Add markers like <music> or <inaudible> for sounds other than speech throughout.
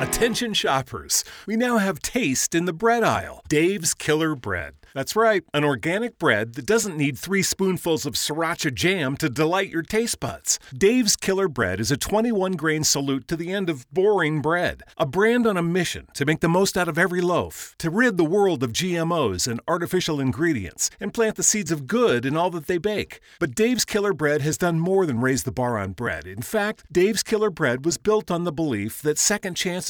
Attention shoppers, we now have taste in the bread aisle. Dave's Killer Bread. That's right, an organic bread that doesn't need three spoonfuls of sriracha jam to delight your taste buds. Dave's Killer Bread is a 21 grain salute to the end of boring bread, a brand on a mission to make the most out of every loaf, to rid the world of GMOs and artificial ingredients, and plant the seeds of good in all that they bake. But Dave's Killer Bread has done more than raise the bar on bread. In fact, Dave's Killer Bread was built on the belief that second chances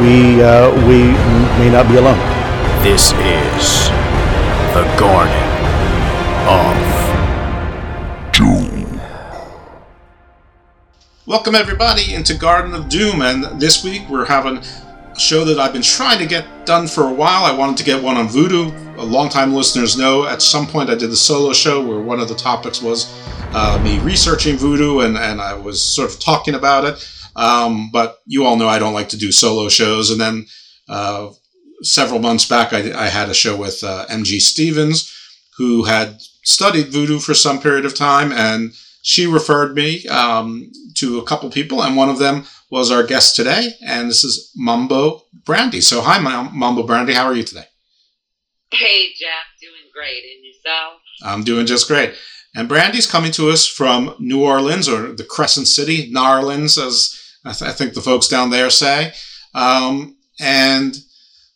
we, uh, we may not be alone. This is the Garden of Doom. Welcome, everybody, into Garden of Doom, and this week we're having a show that I've been trying to get done for a while. I wanted to get one on voodoo. A longtime listeners know at some point I did a solo show where one of the topics was uh, me researching voodoo, and, and I was sort of talking about it. Um, but you all know I don't like to do solo shows. And then uh, several months back, I, I, had a show with uh, MG Stevens, who had studied voodoo for some period of time, and she referred me um, to a couple people, and one of them was our guest today, and this is Mambo Brandi. So, hi, Mambo Brandi. How are you today? Hey, Jeff. Doing great. And yourself? I'm doing just great. And Brandi's coming to us from New Orleans, or the Crescent City, New Orleans, as I, th- I think the folks down there say. Um, and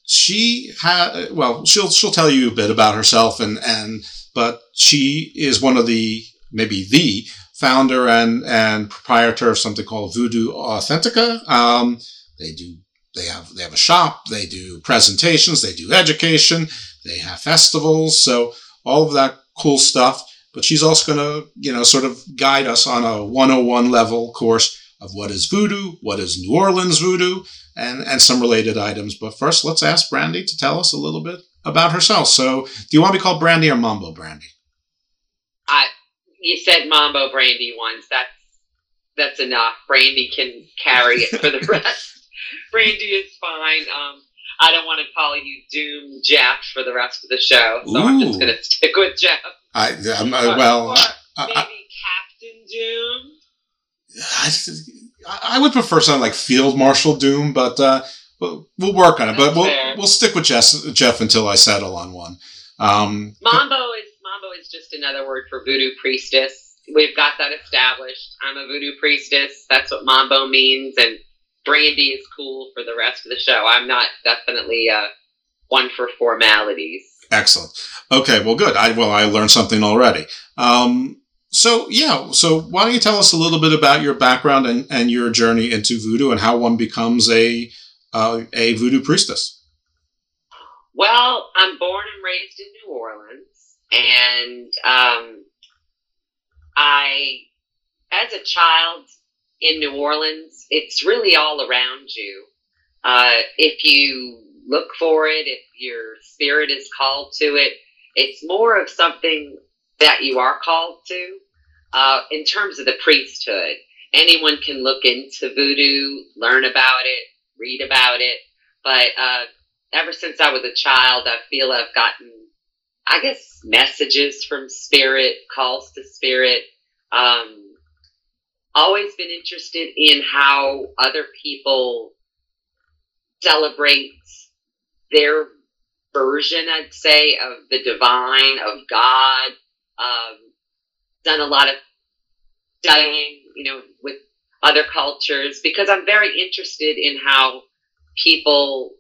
she had, well, she'll she'll tell you a bit about herself, and and but she is one of the maybe the founder and and proprietor of something called Voodoo Authentica. Um, they do they have they have a shop, they do presentations, they do education, they have festivals, so all of that cool stuff. But she's also going to you know sort of guide us on a 101 level course of what is voodoo, what is New Orleans voodoo, and, and some related items. But first, let's ask Brandi to tell us a little bit about herself. So, do you want to be called Brandi or Mambo Brandi? I you said Mambo Brandi once. That's that's enough. Brandi can carry it for the <laughs> rest. Brandi is fine. Um, I don't want to call you Doom Jeff for the rest of the show, so Ooh. I'm just going <laughs> to stick with Jeff. I um, uh, well, or maybe Captain Doom. I, I, would prefer something like Field Marshal Doom, but uh, we'll, we'll work on it. That's but we'll fair. we'll stick with Jeff, Jeff until I settle on one. Um, Mambo is Mambo is just another word for voodoo priestess. We've got that established. I'm a voodoo priestess. That's what Mambo means, and Brandi is cool for the rest of the show. I'm not definitely uh, one for formalities. Excellent. Okay, well, good. I well, I learned something already. Um, so yeah, so why don't you tell us a little bit about your background and, and your journey into voodoo and how one becomes a uh, a voodoo priestess? Well, I'm born and raised in New Orleans, and um, I, as a child in New Orleans, it's really all around you. Uh, if you look for it, if your spirit is called to it, it's more of something that you are called to. Uh, in terms of the priesthood, anyone can look into voodoo, learn about it, read about it. But uh, ever since I was a child, I feel I've gotten, I guess, messages from spirit, calls to spirit. Um, always been interested in how other people celebrate their version, I'd say, of the divine, of God. Um, done a lot of studying, you know, with other cultures because I'm very interested in how people,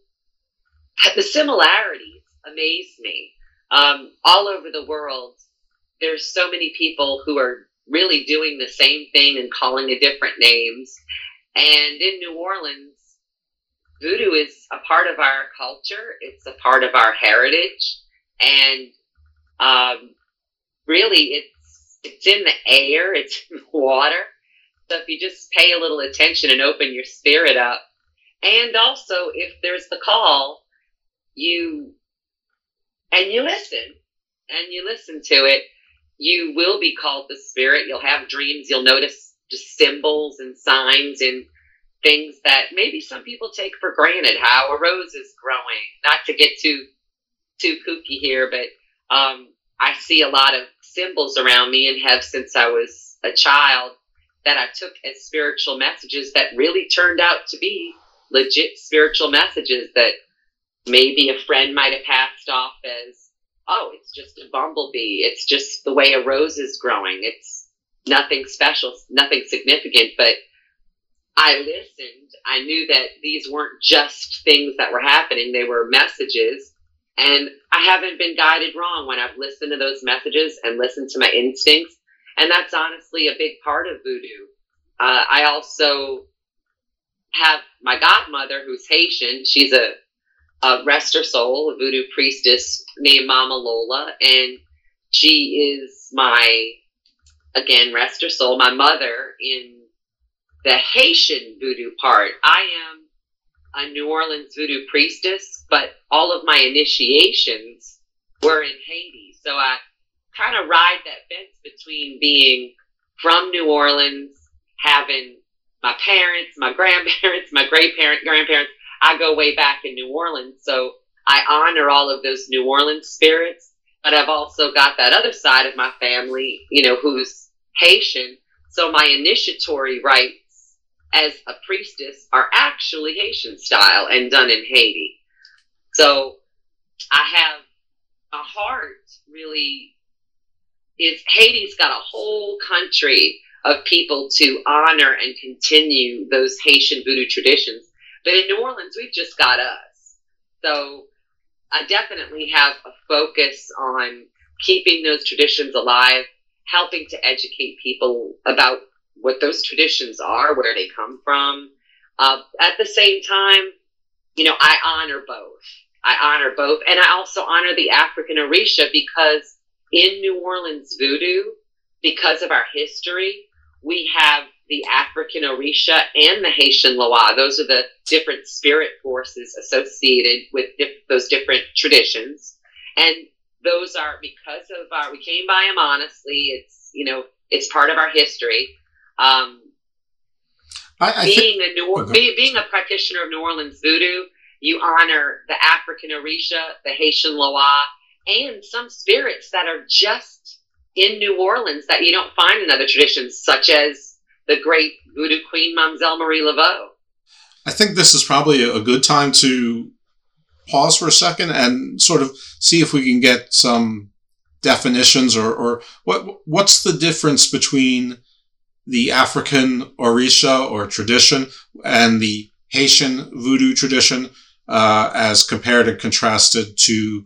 the similarities amaze me. Um, all over the world, there's so many people who are really doing the same thing and calling it different names. And in New Orleans, voodoo is a part of our culture. It's a part of our heritage, and um, really, it's it's in the air. It's in the water. So if you just pay a little attention and open your spirit up, and also if there's the call, you and you listen and you listen to it you will be called the spirit. You'll have dreams. You'll notice just symbols and signs and things that maybe some people take for granted. How a rose is growing. Not to get too too kooky here, but um, I see a lot of symbols around me and have since I was a child that I took as spiritual messages that really turned out to be legit spiritual messages that maybe a friend might have passed off as oh, it's just a bumblebee. It's just the way a rose is growing. It's nothing special, nothing significant. But I listened. I knew that these weren't just things that were happening, they were messages. And I haven't been guided wrong when I've listened to those messages and listened to my instincts. And that's honestly a big part of voodoo. Uh, I also have my godmother who's Haitian. She's a a rest her soul, a voodoo priestess named Mama Lola, and she is my again rest her soul, my mother in the Haitian voodoo part. I am a New Orleans voodoo priestess, but all of my initiations were in Haiti, so I kind of ride that fence between being from New Orleans, having my parents, my <laughs> grandparents, my great parent, grandparents I go way back in New Orleans, so I honor all of those New Orleans spirits. But I've also got that other side of my family, you know, who's Haitian. So my initiatory rites as a priestess are actually Haitian style and done in Haiti. So I have a heart really is Haiti's got a whole country of people to honor and continue those Haitian voodoo traditions. But in New Orleans, we've just got us. So I definitely have a focus on keeping those traditions alive, helping to educate people about what those traditions are, where they come from. Uh, at the same time, you know, I honor both. I honor both. And I also honor the African Orisha because in New Orleans voodoo, because of our history, we have the African Orisha and the Haitian Loa. Those are the different spirit forces associated with those different traditions. and those are because of our we came by them honestly. It's you know it's part of our history. Um, I, I being think, a New, Okay. being, being a practitioner of New Orleans voodoo, you honor the African Orisha, the Haitian Loa, and some spirits that are just in New Orleans that you don't find in other traditions, such as the great voodoo queen Mamselle Marie Laveau. I think this is probably a good time to pause for a second and sort of see if we can get some definitions or, or what what's the difference between the African Orisha or tradition and the Haitian voodoo tradition uh, as compared and contrasted to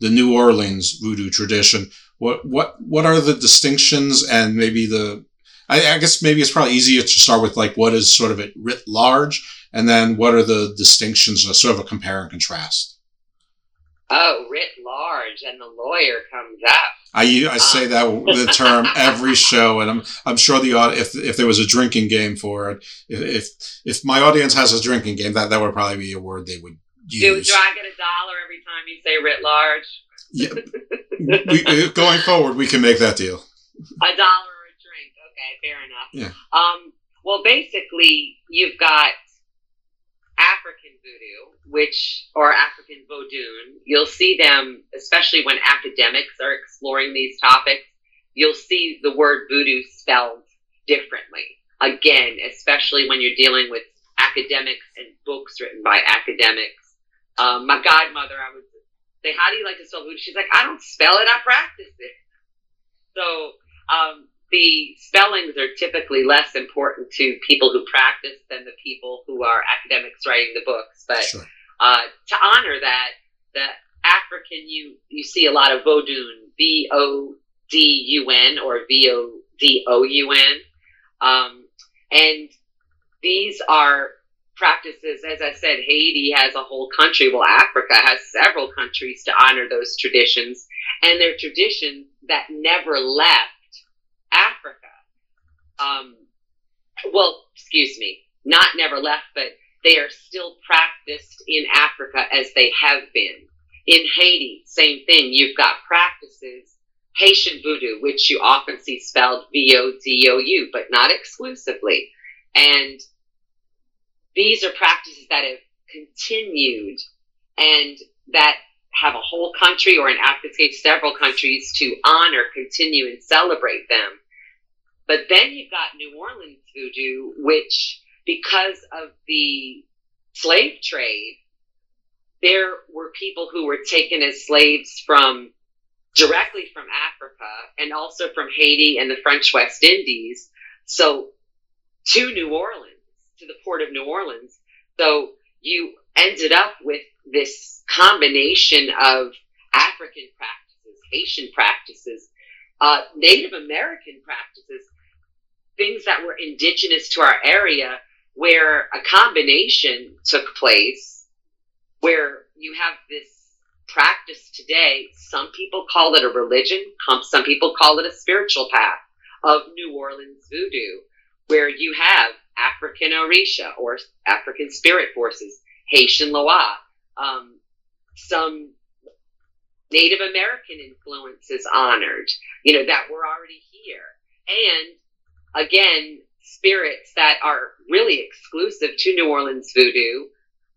the New Orleans voodoo tradition. What what what are the distinctions and maybe the I, I guess maybe it's probably easier to start with like what is sort of it writ large, and then what are the distinctions, sort of a compare and contrast. Oh, writ large, and the lawyer comes up. I I say that the term <laughs> every show, and I'm I'm sure the if if there was a drinking game for it, if if, if my audience has a drinking game, that that would probably be a word they would Do, use. do I get a dollar every time you say writ large? we, uh, going forward, we can make that deal. a dollar a drink. Okay, fair enough. Yeah. Um, well, basically, you've got African voodoo, which or African vodun. You'll see them, especially when academics are exploring these topics. You'll see the word voodoo spelled differently. Again, especially when you're dealing with academics and books written by academics. Um, my godmother, I would say, "How do you like to spell voodoo?" She's like, "I don't spell it. I practice it." So um, the spellings are typically less important to people who practice than the people who are academics writing the books. But uh, to honor that, the African you you see a lot of Vodun, V O D U N or V O D O U N, um, and these are practices. As I said, Haiti has a whole country. Well, Africa has several countries to honor those traditions, and they're traditions that never left Africa. Um, well, excuse me, not never left, but they are still practiced in Africa as they have been. In Haiti, same thing. You've got practices, Haitian voodoo, which you often see spelled V O D O U, but not exclusively. And these are practices that have continued and that have a whole country, or in this case, several countries, to honor, continue, and celebrate them. But then you've got New Orleans voodoo, which, because of the slave trade, there were people who were taken as slaves from directly from Africa and also from Haiti and the French West Indies. So to New Orleans, to the port of New Orleans. So you ended up with this combination of African practices, Haitian practices, uh, Native American practices, things that were indigenous to our area, where a combination took place, where you have this practice today. Some people call it a religion, some people call it a spiritual path of New Orleans voodoo, where you have African Orisha or African spirit forces, Haitian Loa, um, some Native American influences honored, you know, that were already here. And again, spirits that are really exclusive to New Orleans voodoo,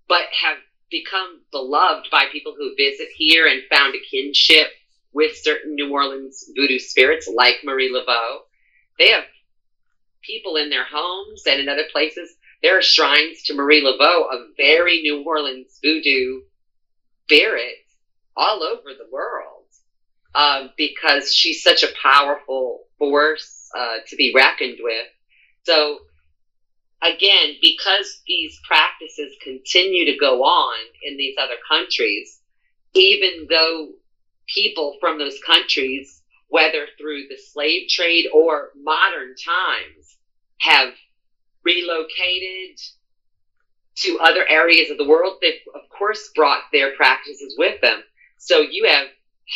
but have become beloved by people who visit here and found a kinship with certain New Orleans voodoo spirits like Marie Laveau. They have people in their homes and in other places. There are shrines to Marie Laveau, a very New Orleans voodoo spirit all over the world uh, because she's such a powerful force uh, to be reckoned with. So, again, because these practices continue to go on in these other countries, even though people from those countries, whether through the slave trade or modern times, have relocated to other areas of the world, they've of course brought their practices with them. So you have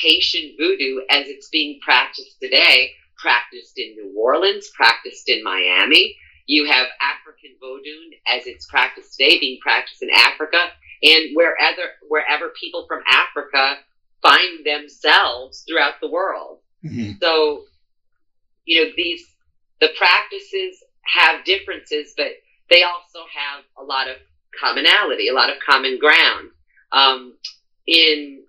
Haitian voodoo as it's being practiced today, practiced in New Orleans, practiced in Miami. You have African Vodun as it's practiced today, being practiced in Africa, and wherever wherever people from Africa find themselves throughout the world. Mm-hmm. So, you know, these the practices have differences, but they also have a lot of commonality, a lot of common ground. Um, in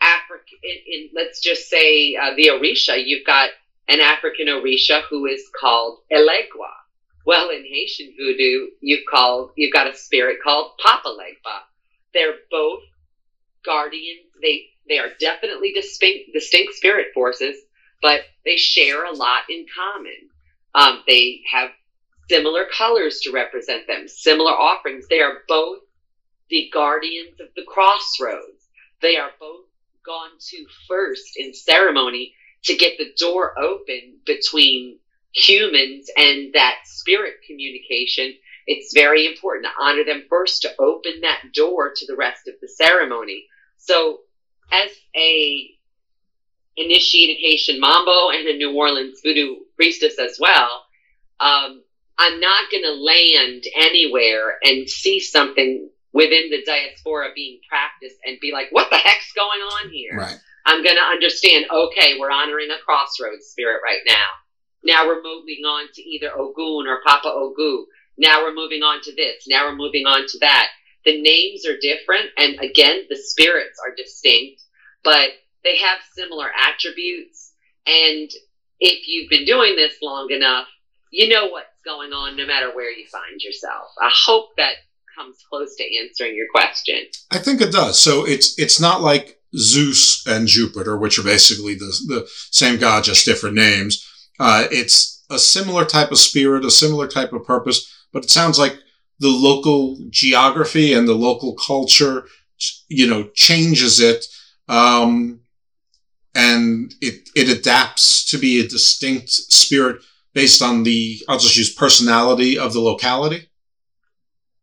Africa, in, in, let's just say uh, the Orisha, you've got an African Orisha who is called Elegua. Well, in Haitian voodoo, you've you've got a spirit called Papa Legba. They're both guardians. They they are definitely distinct distinct spirit forces, but they share a lot in common. Um, they have similar colors to represent them, similar offerings. They are both the guardians of the crossroads. They are both gone to first in ceremony to get the door open between humans and that spirit communication. It's very important to honor them first to open that door to the rest of the ceremony. So, as a initiated Haitian Mambo and a New Orleans voodoo priestess as well, um, I'm not going to land anywhere and see something within the diaspora being practiced and be like, what the heck's going on here? Right. I'm going to understand, okay, we're honoring a crossroads spirit right now. Now we're moving on to either Ogun or Papa Ogou. Now we're moving on to this. Now we're moving on to that. The names are different. And again, the spirits are distinct, but they have similar attributes. And if you've been doing this long enough, you know what's going on no matter where you find yourself. I hope that comes close to answering your question. I think it does. So it's it's not like Zeus and Jupiter, which are basically the the same god, just different names. Uh, it's a similar type of spirit, a similar type of purpose, but it sounds like the local geography and the local culture, you know, changes it. Um, and it, it adapts to be a distinct spirit based on the, I'll just use personality of the locality?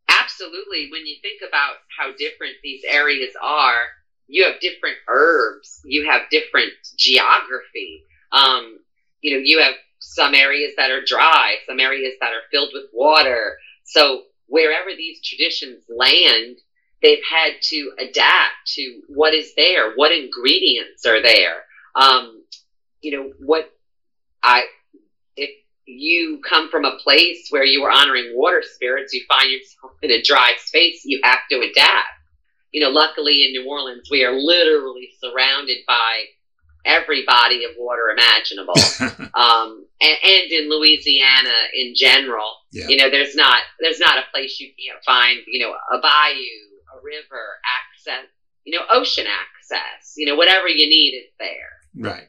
Absolutely. When you think about how different these areas are, you have different herbs, you have different geography. Um, you know, you have some areas that are dry, some areas that are filled with water. So wherever these traditions land, they've had to adapt to what is there, what ingredients are there. Um, you know, what I, if you come from a place where you are honoring water spirits, you find yourself in a dry space, you have to adapt. You know, luckily in New Orleans, we are literally surrounded by every body of water imaginable. <laughs> um, and, and, in Louisiana in general, yeah. you know, there's not, there's not a place you can't find, you know, a bayou, a river access, you know, ocean access, you know, whatever you need is there. Right.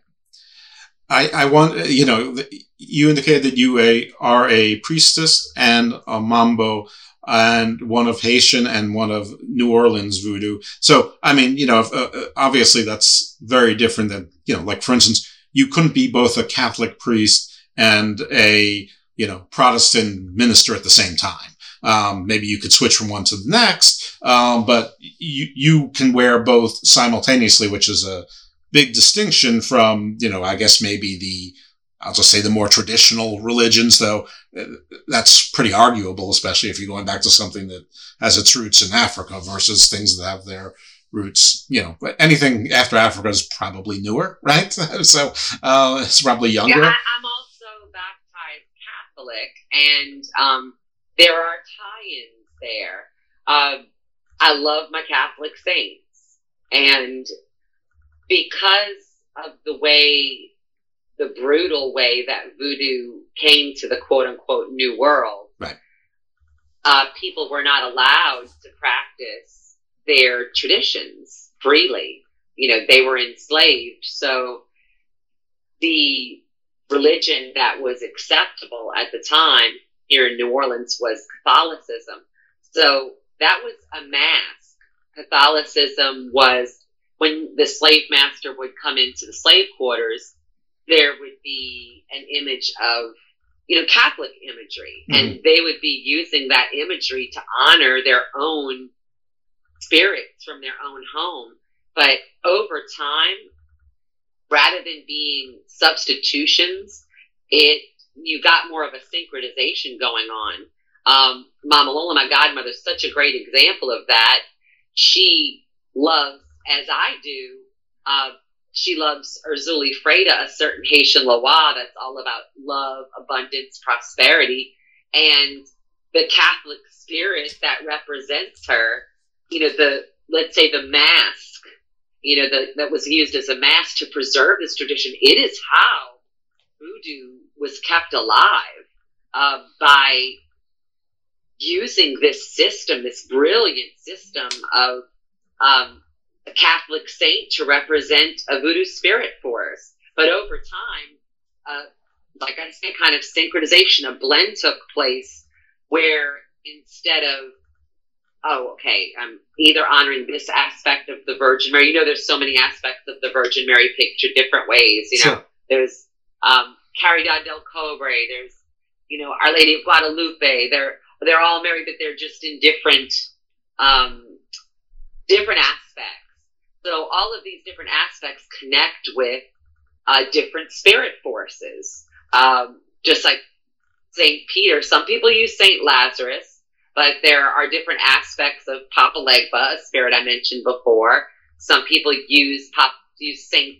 I, I want, you know, you indicated that you a, are a priestess and a mambo and one of Haitian and one of New Orleans voodoo. So, I mean, you know, uh, obviously that's very different than, you know, like for instance, you couldn't be both a Catholic priest and a, you know, Protestant minister at the same time. Um, maybe you could switch from one to the next, um, but you, you can wear both simultaneously, which is a big distinction from, you know, I guess maybe the, I'll just say the more traditional religions, though that's pretty arguable, especially if you're going back to something that has its roots in Africa versus things that have their roots, you know, anything after Africa is probably newer, <laughs> right? <laughs> so uh, it's probably younger. Yeah, I, am also baptized Catholic, and um, there are tie-ins there. Uh, I love my Catholic saints, and because of the way the brutal way that voodoo came to the quote unquote new world. Right. Uh, people were not allowed to practice their traditions freely. You know, they were enslaved. So the religion that was acceptable at the time here in New Orleans was Catholicism. So that was a mask. Catholicism was when the slave master would come into the slave quarters, there would be an image of you know catholic imagery. Mm-hmm. and they would be using that imagery to honor their own spirits from their own home. But over time rather than being substitutions it you got more of a synchronization going on. Um, mama lola my godmother is such a great example of that. She loves as i do uh, she loves Erzulie Freda, a certain Haitian Loa that's all about love, abundance, prosperity, and the Catholic spirit that represents her. You know, the let's say the mask, you know, the, that was used as a mask to preserve this tradition. It is how voodoo was kept alive uh, by using this system, this brilliant system of um, a Catholic saint to represent a voodoo spirit force. But over time, uh, like I said, kind of synchronization, a blend took place where instead of oh, okay, I'm either honoring this aspect of the Virgin Mary. You know, there's so many aspects of the Virgin Mary picture, different ways. You know, Sure. there's um, Caridad del Cobre. There's you know Our Lady of Guadalupe. They're they're all Mary, but they're just in different um, different aspects. So all of these different aspects connect with uh, different spirit forces. Um, just like Saint Peter, some people use Saint Lazarus, but there are different aspects of Papa Legba, a spirit I mentioned before. Some people use Pop, use Saint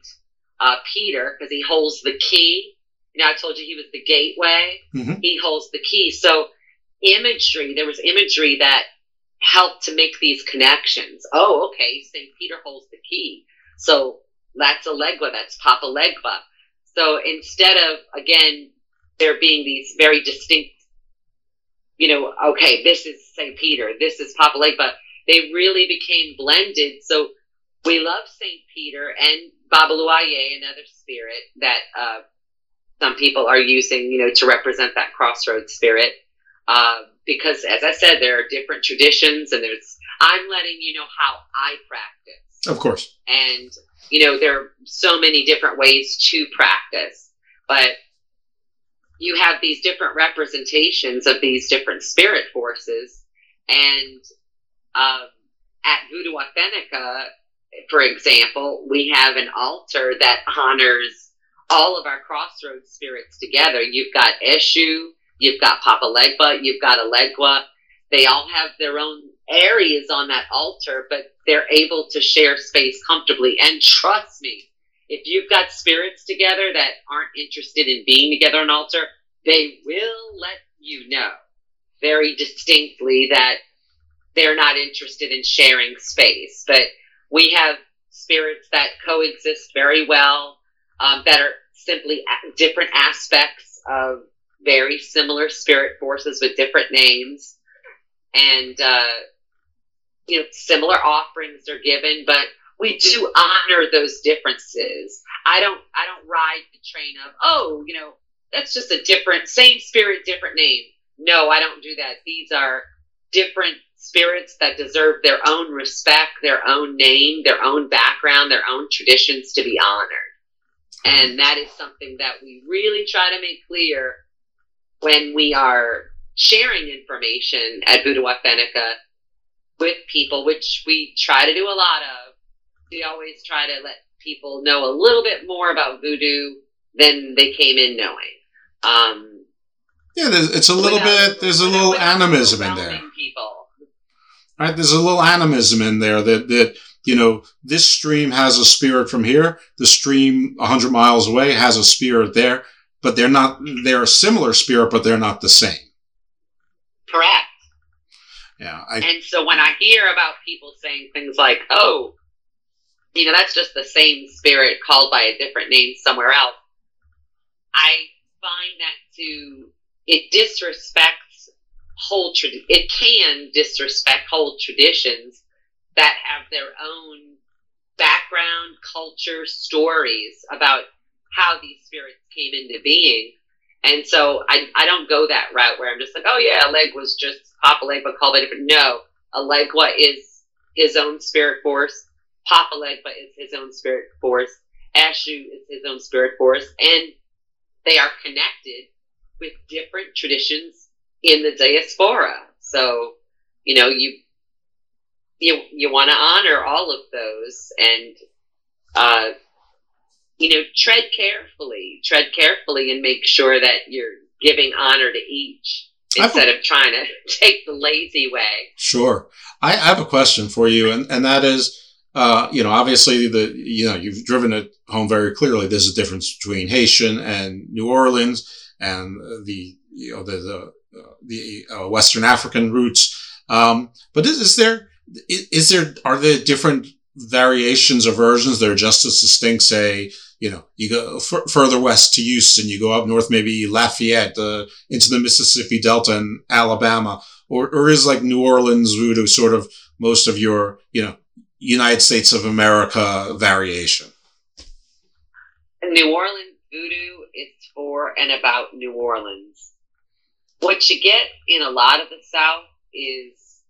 uh, Peter because he holds the key. You know, I told you he was the gateway. Mhm. He holds the key. So imagery, there was imagery that helped to make these connections. Oh, okay, Saint Peter holds the key. So that's a Legba, that's Papa Legba. So instead of again there being these very distinct, you know, okay, this is Saint Peter, this is Papa Legba, they really became blended. So we love Saint Peter and Babaluaye, another spirit that uh, some people are using, you know, to represent that crossroads spirit. Uh, because as I said, there are different traditions, and there's I'm letting you know how I practice. Of course. and you know there are so many different ways to practice but you have these different representations of these different spirit forces. And um, at voodoo authentica for example we have an altar that honors all of our crossroads spirits together. You've got eshu you've got papa legba you've got elegua they all have their own areas on that altar, but they're able to share space comfortably. And trust me, if you've got spirits together that aren't interested in being together on altar, they will let you know very distinctly that they're not interested in sharing space. But we have spirits that coexist very well, um, that are simply different aspects of very similar spirit forces with different names. And uh, you know similar offerings are given but we do honor those differences. I don't i don't ride the train of oh you know that's just a different same spirit different name. No i don't do that. These are different spirits that deserve their own respect their own name their own background their own traditions to be honored. And that is something that we really try to make clear when we are sharing information at Voodoo Authentica with people, which we try to do a lot of. We always try to let people know a little bit more about voodoo than they came in knowing. Um, Yeah, it's a little bit. There's a little animism in there, people. right? There's a little animism in there that that you know this stream has a spirit from here. The stream hundred miles away has a spirit there, but they're not. They're a similar spirit, but they're not the same. Correct. Yeah, I, and so when I hear about people saying things like, oh, you know, that's just the same spirit called by a different name somewhere else, I find that to, it disrespects whole, trad- it can disrespect whole traditions that have their own background, culture, stories about how these spirits came into being. And so I, I don't go that route where I'm just like, oh yeah, leg was just Papa Legba called by different. No, Elegua is his own spirit force. Papa Legba is his own spirit force. Eshu is his own spirit force. And they are connected with different traditions in the diaspora. So, you know, you, you, you want to honor all of those and, uh, you know, tread carefully, tread carefully and make sure that you're giving honor to each instead of trying to <laughs> take the lazy way. Sure. I I have a question for you, and, and that is uh, you know, obviously the you know you've driven it home very clearly. There's a difference between Haitian and New Orleans, and the you know the the, uh, the uh, Western African roots. Um, but is, is there is, is there are there different variations or versions that are just as distinct? Say, you know, you go f- further west to Houston, you go up north, maybe Lafayette, uh, into the Mississippi Delta and Alabama, or or is like New Orleans voodoo sort of most of your you know United States of America variation? New Orleans voodoo is for and about New Orleans. What you get in a lot of the South is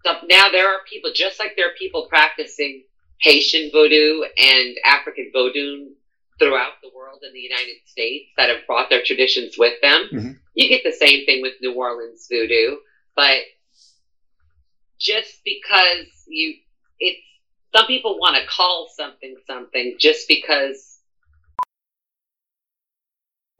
stuff. Now there are people, just like there are people practicing Haitian voodoo and African voodoo throughout the world in the United States that have brought their traditions with them. Mm-hmm. You get the same thing with New Orleans voodoo, but just because you, it's some people want to call something something just because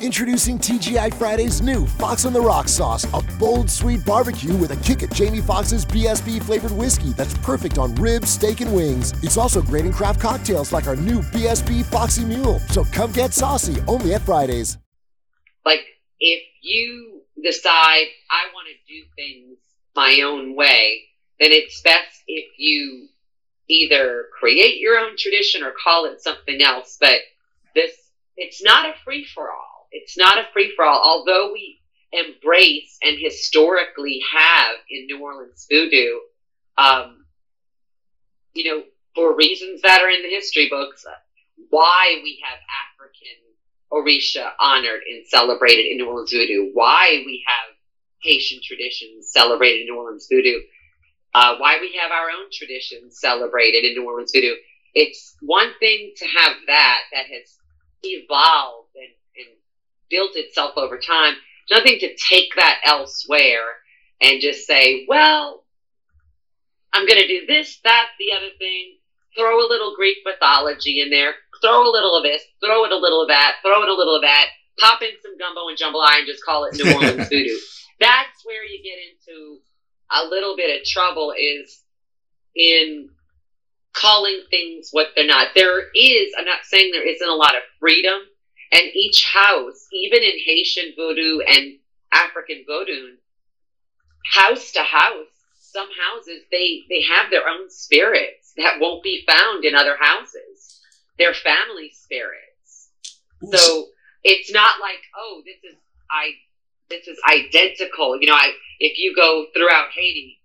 Introducing TGI Friday's new Fox on the Rock sauce, a bold, sweet barbecue with a kick at Jamie Foxx's BSB flavored whiskey that's perfect on ribs, steak, and wings. It's also great in craft cocktails like our new BSB Foxy Mule. So come get saucy only at Fridays. Like, if you decide I want to do things my own way, then it's best if you either create your own tradition or call it something else. But this, it's not a free for all it's not a free for all. Although we embrace and historically have in New Orleans voodoo, um, you know, for reasons that are in the history books, why we have African Orisha honored and celebrated in New Orleans voodoo, why we have Haitian traditions celebrated in New Orleans voodoo, uh, why we have our own traditions celebrated in New Orleans voodoo. It's one thing to have that that has evolved built itself over time. Nothing to take that elsewhere and just say, well, I'm going to do this, that, the other thing. Throw a little Greek mythology in there. Throw a little of this. Throw it a little of that. Throw it a little of that. Pop in some gumbo and jambalaya and just call it New Orleans <laughs> voodoo. That's where you get into a little bit of trouble is in calling things what they're not. There is, I'm not saying there isn't a lot of freedom and each house, even in Haitian voodoo and African voodoo, house to house, some houses they they have their own spirits that won't be found in other houses. They're family spirits. So it's not like, oh, this is I this is identical. You know, I if you go throughout Haiti,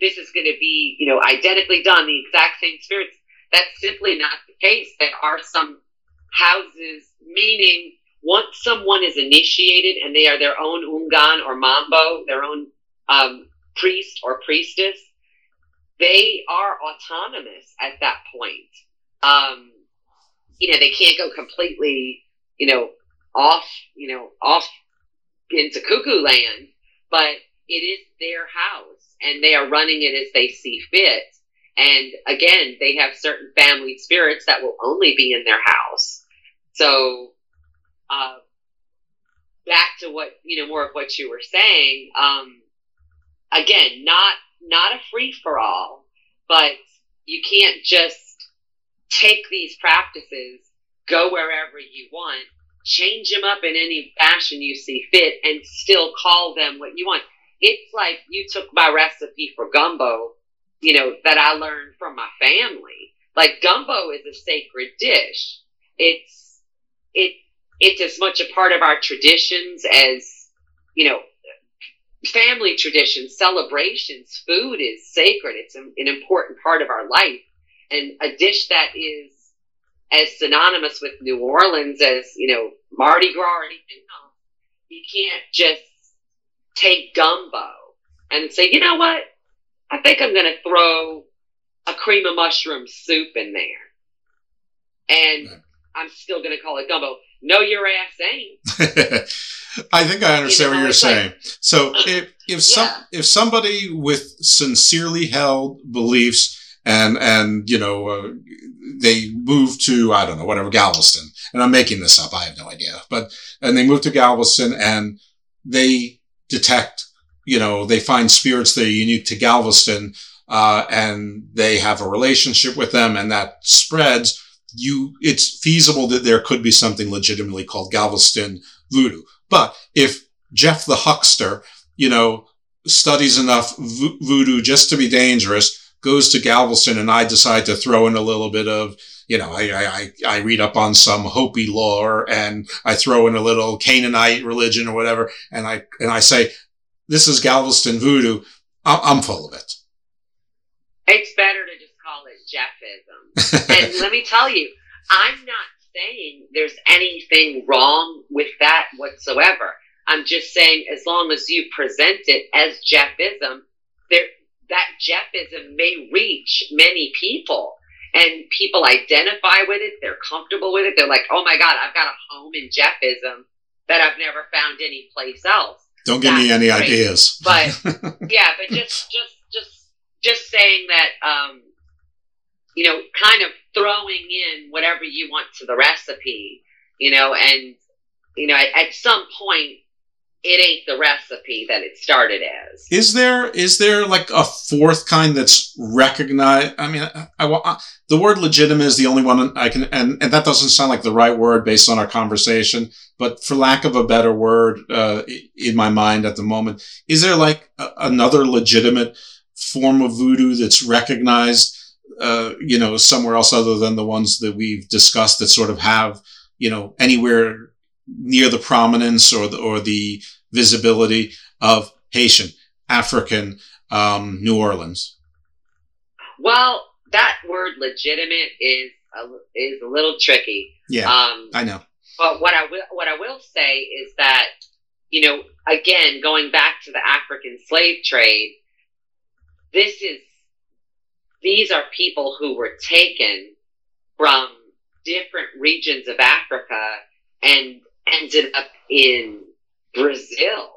this is going to be, you know, identically done, the exact same spirits. That's simply not the case. There are some houses, meaning once someone is initiated and they are their own ungan or mambo, their own um, priest or priestess, they are autonomous at that point. Um, you know, they can't go completely, you know, off, you know, off into cuckoo land, but it is their house and they are running it as they see fit. And again, they have certain family spirits that will only be in their house. So, uh, back to what, you know, more of what you were saying, um, again, not, not a free for all, but you can't just take these practices, go wherever you want, change them up in any fashion you see fit, and still call them what you want. It's like you took my recipe for gumbo, you know, that I learned from my family. Like gumbo is a sacred dish. It's it it's as much a part of our traditions as you know family traditions, celebrations. Food is sacred. It's an, an important part of our life, and a dish that is as synonymous with New Orleans as you know Mardi Gras or anything else. You can't just take gumbo and say, you know what? I think I'm going to throw a cream of mushroom soup in there. And I'm still going to call it gumbo. No, your ass ain't. <laughs> I think I understand you know, what you're saying. Like, so <laughs> if if some if somebody with sincerely held beliefs and and you know uh, they move to I don't know whatever Galveston, and I'm making this up. I have no idea, but and they move to Galveston and they detect, you know, they find spirits that are unique to Galveston, uh, and they have a relationship with them, and that spreads. You, it's feasible that there could be something legitimately called Galveston voodoo. But if Jeff the huckster, you know, studies enough vo- voodoo just to be dangerous, goes to Galveston and I decide to throw in a little bit of, you know, I, I, I read up on some Hopi lore and I throw in a little Canaanite religion or whatever. And I, and I say, this is Galveston voodoo. I'm, I'm full of it. It's better to just call it Jeffism. and let me tell you, I'm not saying there's anything wrong with that whatsoever. I'm just saying as long as you present it as Jeffism, there, that Jeffism may reach many people and people identify with it. They're comfortable with it. They're like, oh my God, I've got a home in Jeffism that I've never found anyplace else. Don't give That's me any great. ideas. But <laughs> yeah, but just, just, just, just saying that, um, you know, kind of throwing in whatever you want to the recipe, you know, and, you know, at, at some point, it ain't the recipe that it started as. Is there is there like a fourth kind that's recognized? I mean, I, I, I, the word legitimate is the only one I can, and, and that doesn't sound like the right word based on our conversation. But for lack of a better word, uh, in my mind at the moment, is there like a, another legitimate form of voodoo that's recognized? Uh, you know, somewhere else other than the ones that we've discussed that sort of have, you know, anywhere near the prominence or the, or the visibility of Haitian, African, um, New Orleans? Well, that word legitimate is a, is a little tricky. Yeah, um, I know. But what I will what I will say is that you know again going back to the African slave trade, this is these are people who were taken from different regions of Africa and ended up in Brazil,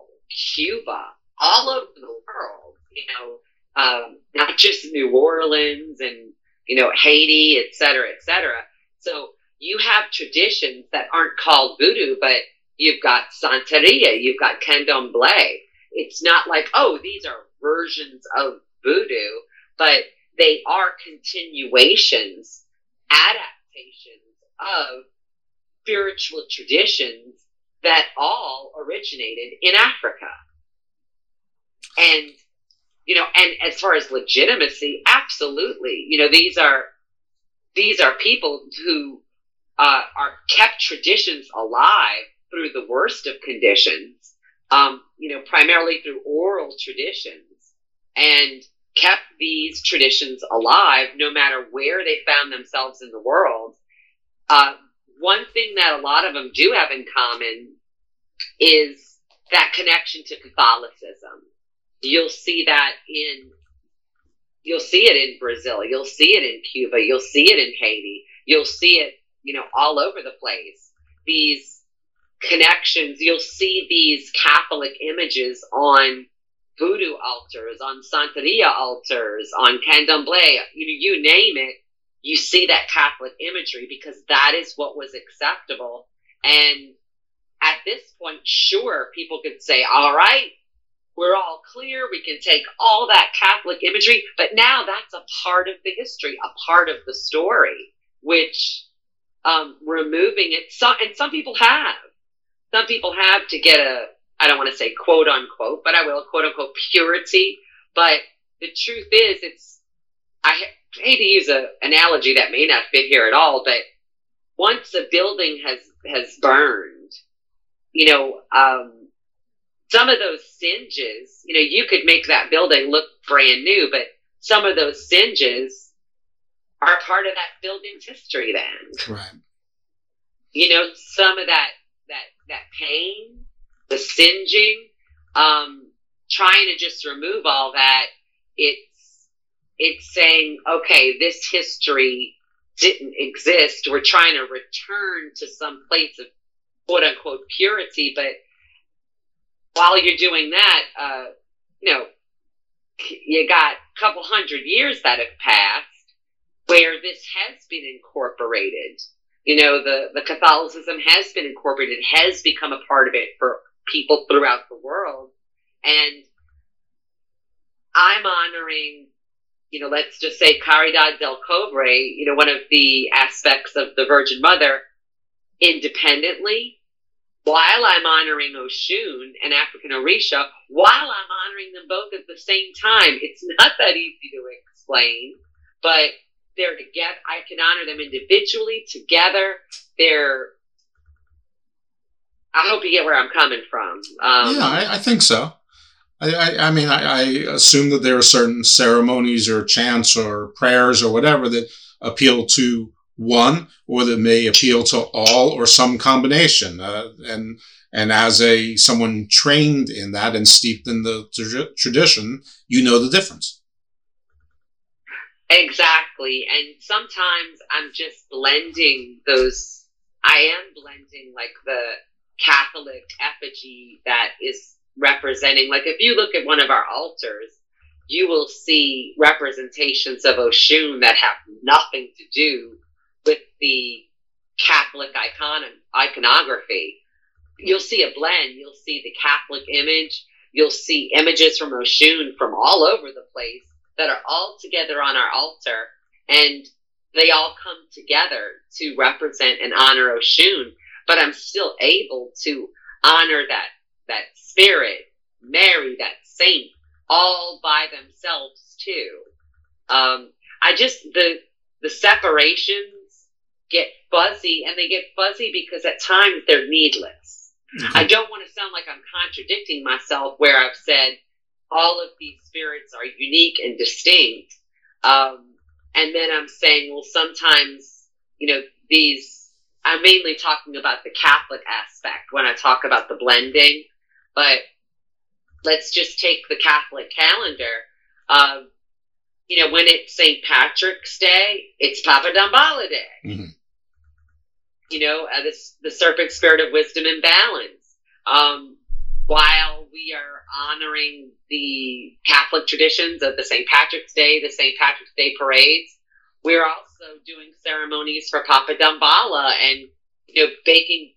Cuba, all over the world, you know, um, not just New Orleans and, you know, Haiti, et cetera, et cetera. So you have traditions that aren't called voodoo, but you've got Santeria, you've got Candomblé. It's not like, oh, these are versions of voodoo, but they are continuations, adaptations of spiritual traditions that all originated in Africa. And, you know, and as far as legitimacy, absolutely. You know, these are, these are people who uh, are kept traditions alive through the worst of conditions, um, you know, primarily through oral traditions and kept these traditions alive no matter where they found themselves in the world. Uh, one thing that a lot of them do have in common is that connection to Catholicism. You'll see that in you'll see it in Brazil, you'll see it in Cuba, you'll see it in Haiti, you'll see it, you know, all over the place. These connections, you'll see these Catholic images on voodoo altars, on Santeria altars, on Candomblé, you you name it, you see that Catholic imagery because that is what was acceptable. And at this point, sure, people could say, all right, we're all clear. We can take all that Catholic imagery, but now that's a part of the history, a part of the story, which um, removing it, and some people have. Some people have to get a, I don't want to say quote unquote, but I will quote unquote purity. But the truth is, it's, I, hate to use an analogy that may not fit here at all, but once a building has has burned, you know, um, some of those singes, you know, you could make that building look brand new, but some of those singes are part of that building's history then. Right. You know, some of that that that pain, the singeing, um, trying to just remove all that, it it's saying, okay, this history didn't exist. We're trying to return to some place of quote unquote purity. But while you're doing that, uh, you know, you got a couple hundred years that have passed where this has been incorporated. You know, the, the Catholicism has been incorporated, has become a part of it for people throughout the world. And I'm honoring, you know, let's just say Caridad del Cobre, you know, one of the aspects of the Virgin Mother independently while I'm honoring Oshun and African Orisha, while I'm honoring them both at the same time. It's not that easy to explain, but they're together. I can honor them individually, together. They're. I hope you get where I'm coming from. Um, yeah, I, I, think so. I, I, I mean, I, I, assume that there are certain ceremonies or chants or prayers or whatever that appeal to one, or that may appeal to all, or some combination. Uh, and and as a someone trained in that and steeped in the tra- tradition, you know the difference. Exactly. And sometimes I'm just blending those, I am blending like the Catholic effigy that is representing, like if you look at one of our altars, you will see representations of Oshun that have nothing to do with the Catholic icon iconography. You'll see a blend. You'll see the Catholic image. You'll see images from Oshun from all over the place that are all together on our altar and they all come together to represent and honor Oshun. But I'm still able to honor that that spirit, Mary, that saint, all by themselves too. Um, I just the the separations get fuzzy, and they get fuzzy because at times they're needless. Mm-hmm. I don't want to sound like I'm contradicting myself where I've said all of these spirits are unique and distinct. Um, and then I'm saying, well, sometimes, you know, these, I'm mainly talking about the Catholic aspect when I talk about the blending, but let's just take the Catholic calendar. You know, when it's St. Patrick's Day, it's Papa Damballa Day. Mm-hmm. You know, uh, this, the serpent spirit of wisdom and balance. Um, while we are honoring the Catholic traditions of the St. Patrick's Day, the St. Patrick's Day parades, we're also doing ceremonies for Papa Damballa and, you know, baking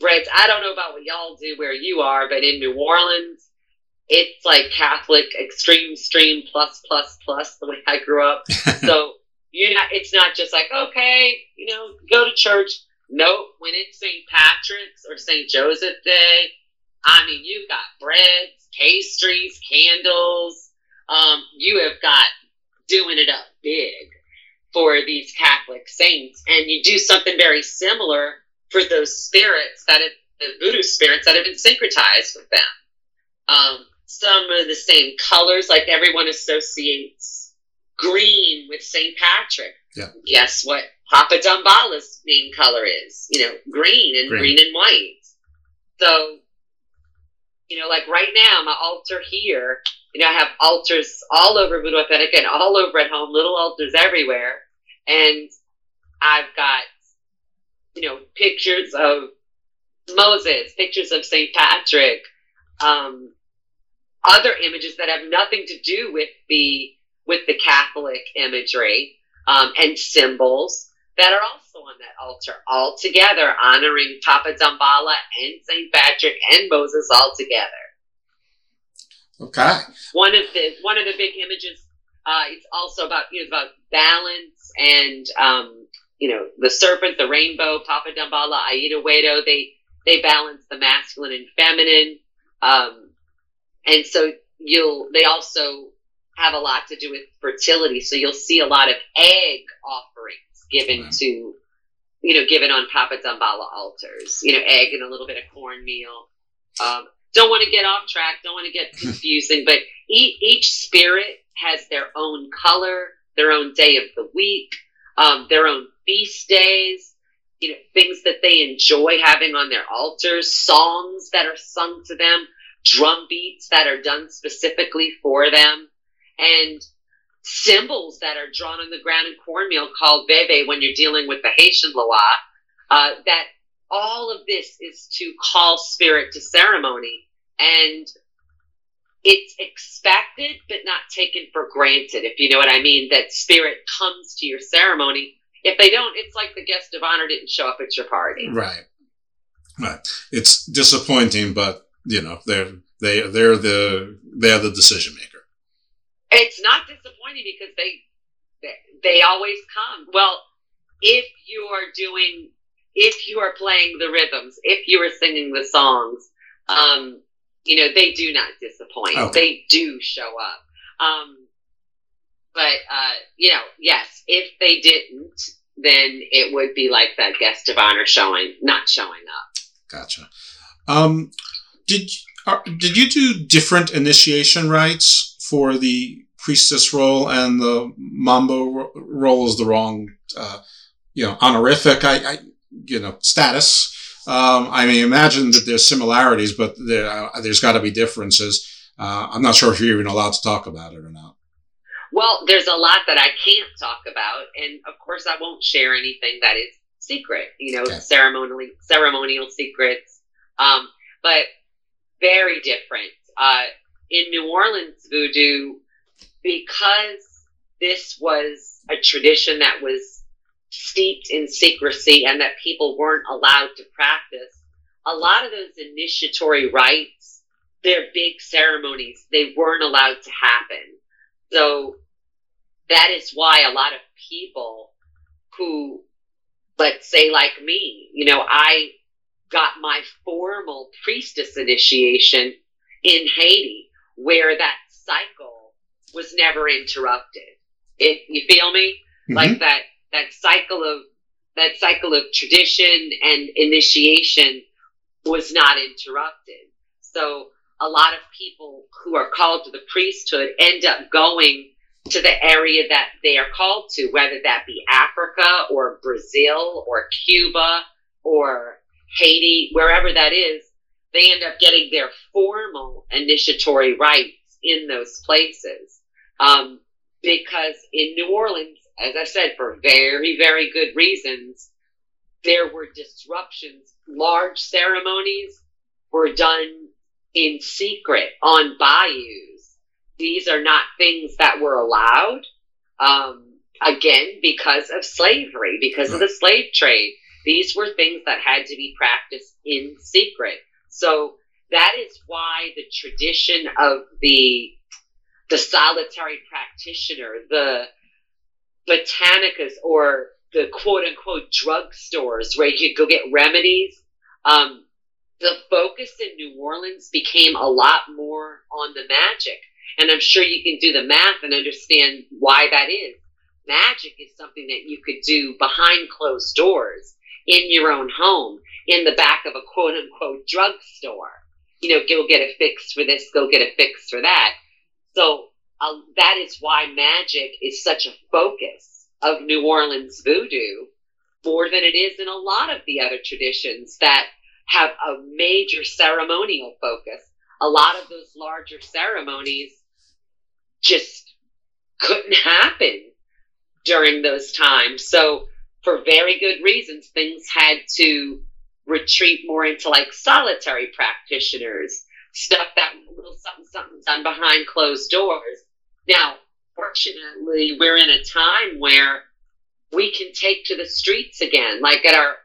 breads. I don't know about what y'all do where you are, but in New Orleans, it's like Catholic extreme stream plus plus plus the way I grew up. <laughs> so you know, it's not just like okay, you know, go to church. Nope, when it's St. Patrick's or St. Joseph Day, I mean, you've got breads, pastries, candles. Um, you have got doing it up big for these Catholic saints, and you do something very similar for those spirits that have, the voodoo spirits that have been syncretized with them. Um, some of the same colors, like everyone associates green with St. Patrick. Yeah. Guess what Papa Damballa's main color is? You know, green and green, green and white. So you know, like right now, my altar here, you know, I have altars all over Voodoo Authentica and all over at home, little altars everywhere. And I've got, you know, pictures of Moses, pictures of St. Patrick, um, other images that have nothing to do with the, with the Catholic imagery, um, and symbols that are also on that altar, all together, honoring Papa Damballa and St. Patrick and Moses all together. Okay. One of the one of the big images. Uh, it's also about you know about balance and um, you know the serpent, the rainbow, Papa Damballa, Aida Wedo. They they balance the masculine and feminine, um, and so you'll. They also have a lot to do with fertility. So you'll see a lot of egg offerings given to, you know, given on Papa Damballa altars. You know, egg and a little bit of cornmeal. Um, don't want to get off track. Don't want to get <laughs> confusing, but each, each spirit has their own color, their own day of the week, um, their own feast days. You know, things that they enjoy having on their altars, songs that are sung to them, drum beats that are done specifically for them, and symbols that are drawn on the ground in cornmeal called veve when you're dealing with the Haitian Loa, uh, that all of this is to call spirit to ceremony. And it's expected but not taken for granted, if you know what I mean, that spirit comes to your ceremony. If they don't, it's like the guest of honor didn't show up at your party. Right. Right. It's disappointing, but you know, they're they they're the they're the decision maker. It's not disappointing because they they, always come. Well, if you are doing if you are playing the rhythms, if you are singing the songs, um, you know, they do not disappoint. Okay. They do show up. Um, but, uh, you know, yes, if they didn't, then it would be like that guest of honor showing, not showing up. Gotcha. Um, did, are, did you do different initiation rites for the priestess role and the mambo role is the wrong, uh, you know, honorific, I, I you know, status? Um, I mean, imagine that there's similarities, but there, uh, there's got to be differences. Uh, I'm not sure if you're even allowed to talk about it or not. Well, there's a lot that I can't talk about, and of course, I won't share anything that is secret. You know, okay. ceremonially ceremonial secrets, um, but very different. Uh, in New Orleans voodoo, because this was a tradition that was steeped in secrecy and that people weren't allowed to practice, a lot of those initiatory rites, they're big ceremonies, they weren't allowed to happen. So that is why a lot of people who, let's say, like me, you know, I got my formal priestess initiation in Haiti, where that cycle was never interrupted. It, you feel me? Mm-hmm. Like that that cycle of that cycle of tradition and initiation was not interrupted. So a lot of people who are called to the priesthood end up going to the area that they are called to, whether that be Africa or Brazil or Cuba or Haiti, wherever that is, they end up getting their formal initiatory rites in those places. Um, because in New Orleans, as I said, for very, very good reasons, there were disruptions. Large ceremonies were done in secret on bayous. These are not things that were allowed. Um, again, because of slavery, because of the slave trade. These were things that had to be practiced in secret. So that is why the tradition of the the solitary practitioner, the botanicas or the quote unquote drug stores where you could go get remedies. Um, the focus in New Orleans became a lot more on the magic. And I'm sure you can do the math and understand why that is. Magic is something that you could do behind closed doors in your own home, in the back of a quote unquote drugstore. You know, go get a fix for this, go get a fix for that. So um, that is why magic is such a focus of New Orleans voodoo more than it is in a lot of the other traditions that have a major ceremonial focus. A lot of those larger ceremonies just couldn't happen during those times. So, for very good reasons, things had to retreat more into like solitary practitioners, stuff that little something something done behind closed doors now, fortunately, we're in a time where we can take to the streets again, like at our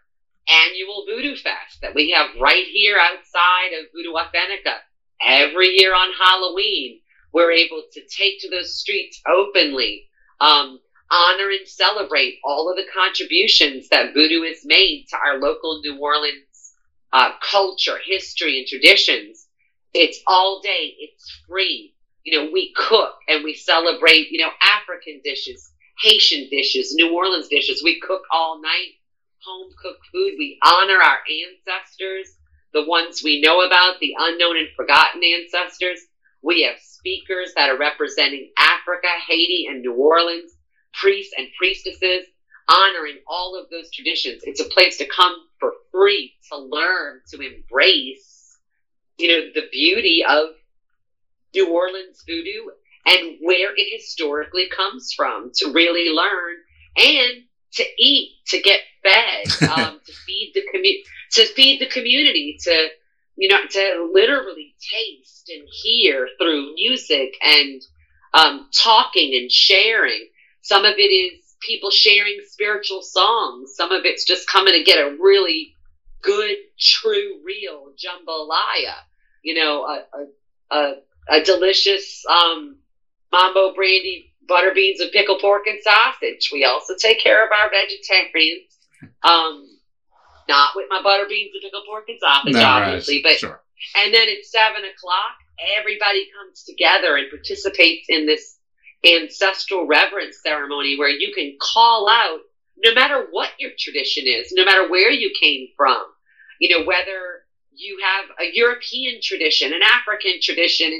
annual Voodoo Fest that we have right here outside of Voodoo Authentica. Every year on Halloween, we're able to take to those streets openly, um, honor and celebrate all of the contributions that Voodoo has made to our local New Orleans uh, culture, history, and traditions. It's all day. It's free you know, we cook and we celebrate, you know, African dishes, Haitian dishes, New Orleans dishes. We cook all night, home cooked food. We honor our ancestors, the ones we know about, the unknown and forgotten ancestors. We have speakers that are representing Africa, Haiti, and New Orleans, priests and priestesses, honoring all of those traditions. It's a place to come for free, to learn, to embrace, you know, the beauty of New Orleans voodoo and where it historically comes from to really learn and to eat, to get fed, <laughs> um, to feed the community, to feed the community, to you know, to literally taste and hear through music and um, talking and sharing. Some of it is people sharing spiritual songs. Some of it's just coming to get a really good, true, real jambalaya. You know, a a, a, a delicious um, mambo Brandi butter beans with pickled pork and sausage. We also take care of our vegetarians. Um, not with my butter beans and pickled pork and sausage, No, right. obviously, but Sure. and then at seven o'clock, everybody comes together and participates in this ancestral reverence ceremony where you can call out no matter what your tradition is, no matter where you came from, you know, whether you have a European tradition, an African tradition,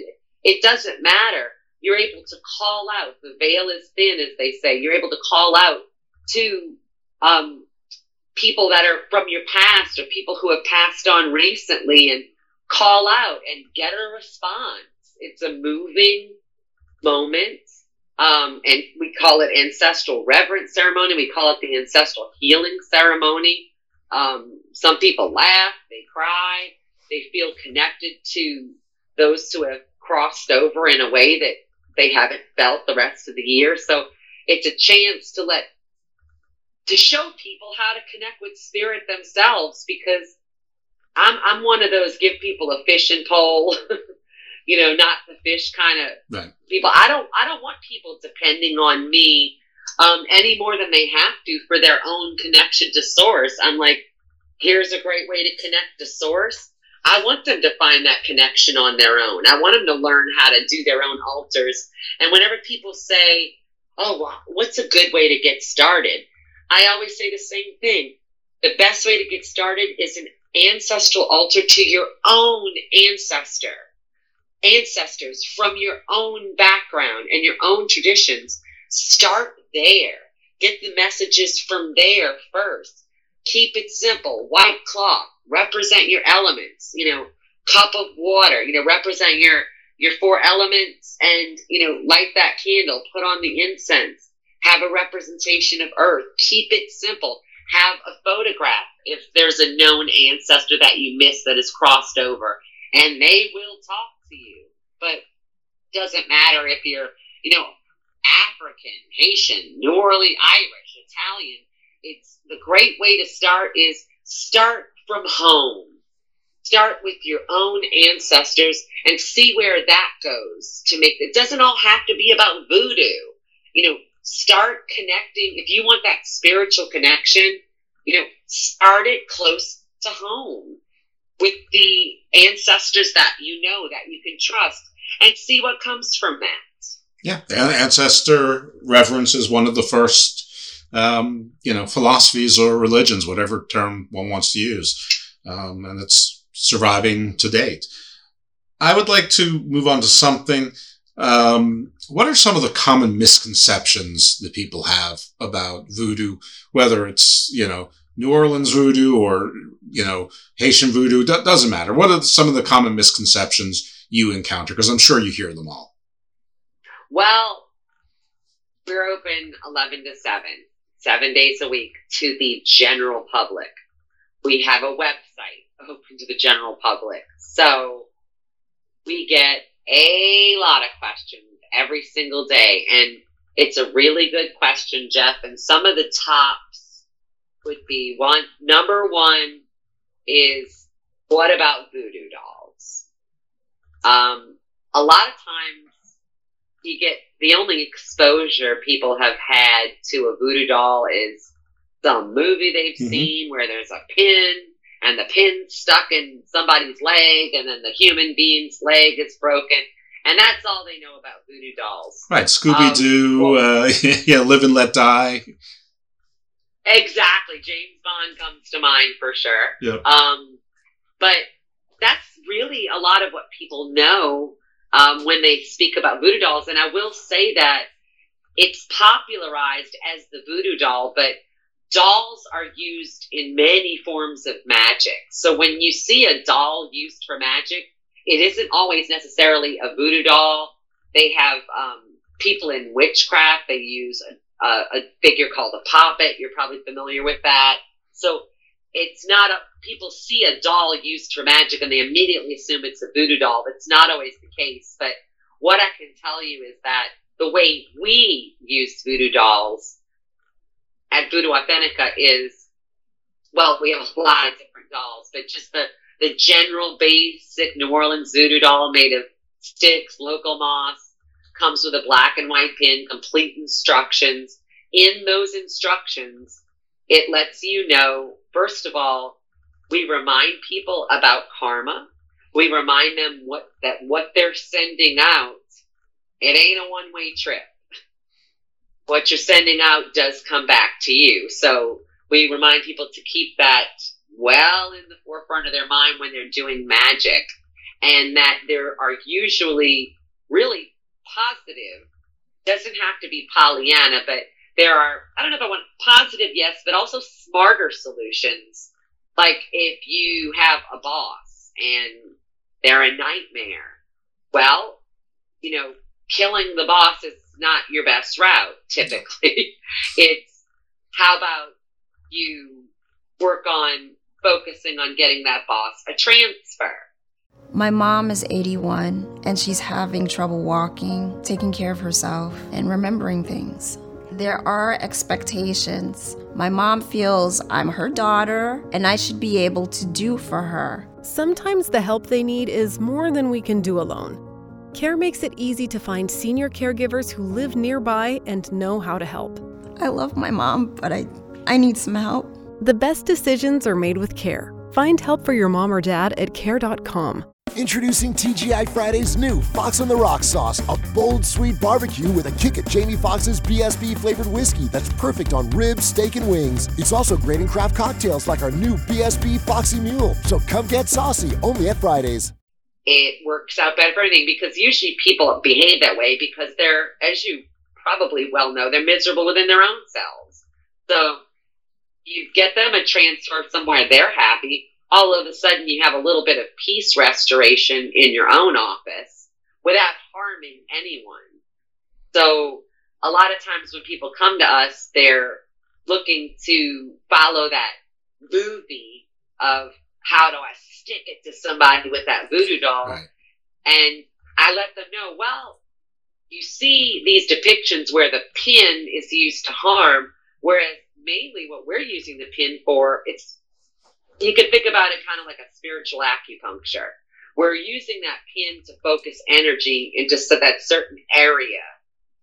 it doesn't matter. You're able to call out. The veil is thin, as they say. You're able to call out to um, people that are from your past or people who have passed on recently and call out and get a response. It's a moving moment. Um, and we call it ancestral reverence ceremony. We call it the ancestral healing ceremony. Um, some people laugh, they cry, they feel connected to those who have crossed over in a way that they haven't felt the rest of the year. So it's a chance to let to show people how to connect with spirit themselves because I'm I'm one of those give people a fishing pole, <laughs> you know, not the fish kind of Right. people. I don't I don't want people depending on me um, any more than they have to for their own connection to source. I'm like, here's a great way to connect to source. I want them to find that connection on their own. I want them to learn how to do their own altars. And whenever people say, "Oh, well, what's a good way to get started?" I always say the same thing. The best way to get started is an ancestral altar to your own ancestor, ancestors from your own background and your own traditions. Start there. Get the messages from there first. Keep it simple. White cloth. Represent your elements. You know, cup of water. You know, represent your your four elements, and you know, light that candle. Put on the incense. Have a representation of Earth. Keep it simple. Have a photograph if there's a known ancestor that you miss that has crossed over, and they will talk to you. But doesn't matter if you're, you know, African, Haitian, New Orleans, Irish, Italian. It's the great way to start is start from home. Start with your own ancestors and see where that goes to make it doesn't all have to be about voodoo. You know, start connecting if you want that spiritual connection, you know, start it close to home with the ancestors that you know that you can trust and see what comes from that. Yeah, An- ancestor reverence is one of the first, um, you know, philosophies or religions, whatever term one wants to use, um, and it's surviving to date. I would like to move on to something. Um, what are some of the common misconceptions that people have about voodoo, whether it's you know New Orleans voodoo or you know Haitian voodoo? Do- doesn't matter. What are some of the common misconceptions you encounter? Because I'm sure you hear them all. Well, we're open 11 to 7, seven days a week to the general public. We have a website open to the general public. So we get a lot of questions every single day. And it's a really good question, Jeff. And some of the tops would be one, number one is what about voodoo dolls? Um, a lot of times you get the only exposure people have had to a voodoo doll is some movie they've Mhm. seen where there's a pin and the pin's stuck in somebody's leg and then the human being's leg is broken. And that's all they know about voodoo dolls. Right, Scooby Doo, uh, <laughs> yeah, Live and Let Die. Exactly. James Bond comes to mind for sure. Yep. Um, but that's really a lot of what people know um, when they speak about voodoo dolls. And I will say that it's popularized as the voodoo doll, but dolls are used in many forms of magic. So when you see a doll used for magic, it isn't always necessarily a voodoo doll. They have um, people in witchcraft. They use a, a, figure called a puppet. You're probably familiar with that. So it's not a people see a doll used for magic and they immediately assume it's a voodoo doll. That's not always the case. But what I can tell you is that the way we use voodoo dolls at Voodoo Authentica is well, we have a lot of different dolls, but just the the general basic New Orleans voodoo doll made of sticks, local moss, comes with a black and white pin, complete instructions. In those instructions, it lets you know, first of all, we remind people about karma. We remind them what that what they're sending out, it ain't a one way trip. What you're sending out does come back to you. So we remind people to keep that well in the forefront of their mind when they're doing magic and that there are usually really positive doesn't have to be pollyanna but there are i don't know if i want positive yes but also smarter solutions like if you have a boss and they're a nightmare well you know killing the boss is not your best route typically <laughs> it's how about you work on focusing on getting that boss a transfer. My mom is 81 and she's having trouble walking, taking care of herself, and remembering things. There are expectations. My mom feels I'm her daughter and I should be able to do for her. Sometimes the help they need is more than we can do alone. CARE makes it easy to find senior caregivers who live nearby and know how to help. I love my mom, but I, I need some help. The best decisions are made with care. Find help for your mom or dad at care.com. Introducing TGI Friday's new Fox on the Rock sauce, a bold, sweet barbecue with a kick of Jamie Foxx's BSB flavored whiskey that's perfect on ribs, steak, and wings. It's also great in craft cocktails like our new BSB Foxy Mule. So come get saucy only at Fridays. It works out better for everything because usually people behave that way because they're, as you probably well know, they're miserable within their own selves. So you get them a transfer somewhere they're happy, all of a sudden you have a little bit of peace restoration in your own office without harming anyone. So a lot of times when people come to us, they're looking to follow that movie of how do I stick it to somebody with that voodoo doll? Right. And I let them know, well, you see these depictions where the pin is used to harm, whereas mainly what we're using the pin for. It's you could think about it kind of like a spiritual acupuncture. We're using that pin to focus energy into that certain area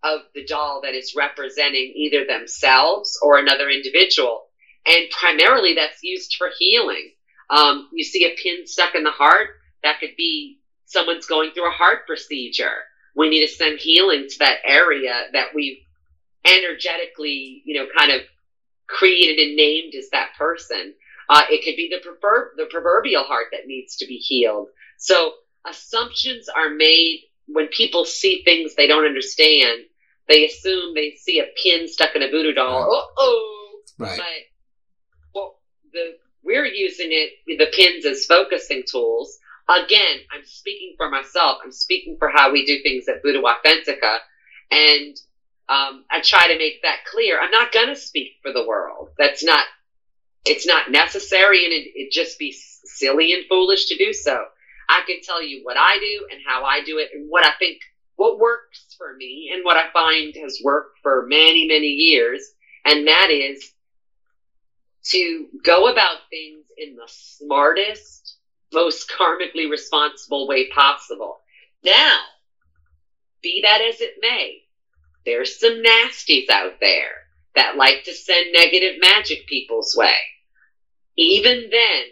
of the doll that is representing either themselves or another individual. And primarily that's used for healing. Um, you see a pin stuck in the heart, that could be someone's going through a heart procedure. We need to send healing to that area that we've energetically, you know, kind of created and named as that person. Uh, it could be the prefer- the proverbial heart that needs to be healed. So assumptions are made when people see things they don't understand. They assume they see a pin stuck in a voodoo doll. Right. Oh, right. But well, the we're using it the pins as focusing tools. Again, I'm speaking for myself. I'm speaking for how we do things at Voodoo Authentica, and um, I try to make that clear. I'm not going to speak for the world. That's not, it's not necessary and it, it'd just be silly and foolish to do so. I can tell you what I do and how I do it and what I think, what works for me and what I find has worked for many, many years. And that is to go about things in the smartest, most karmically responsible way possible. Now, be that as it may, there's some nasties out there that like to send negative magic people's way. Even then,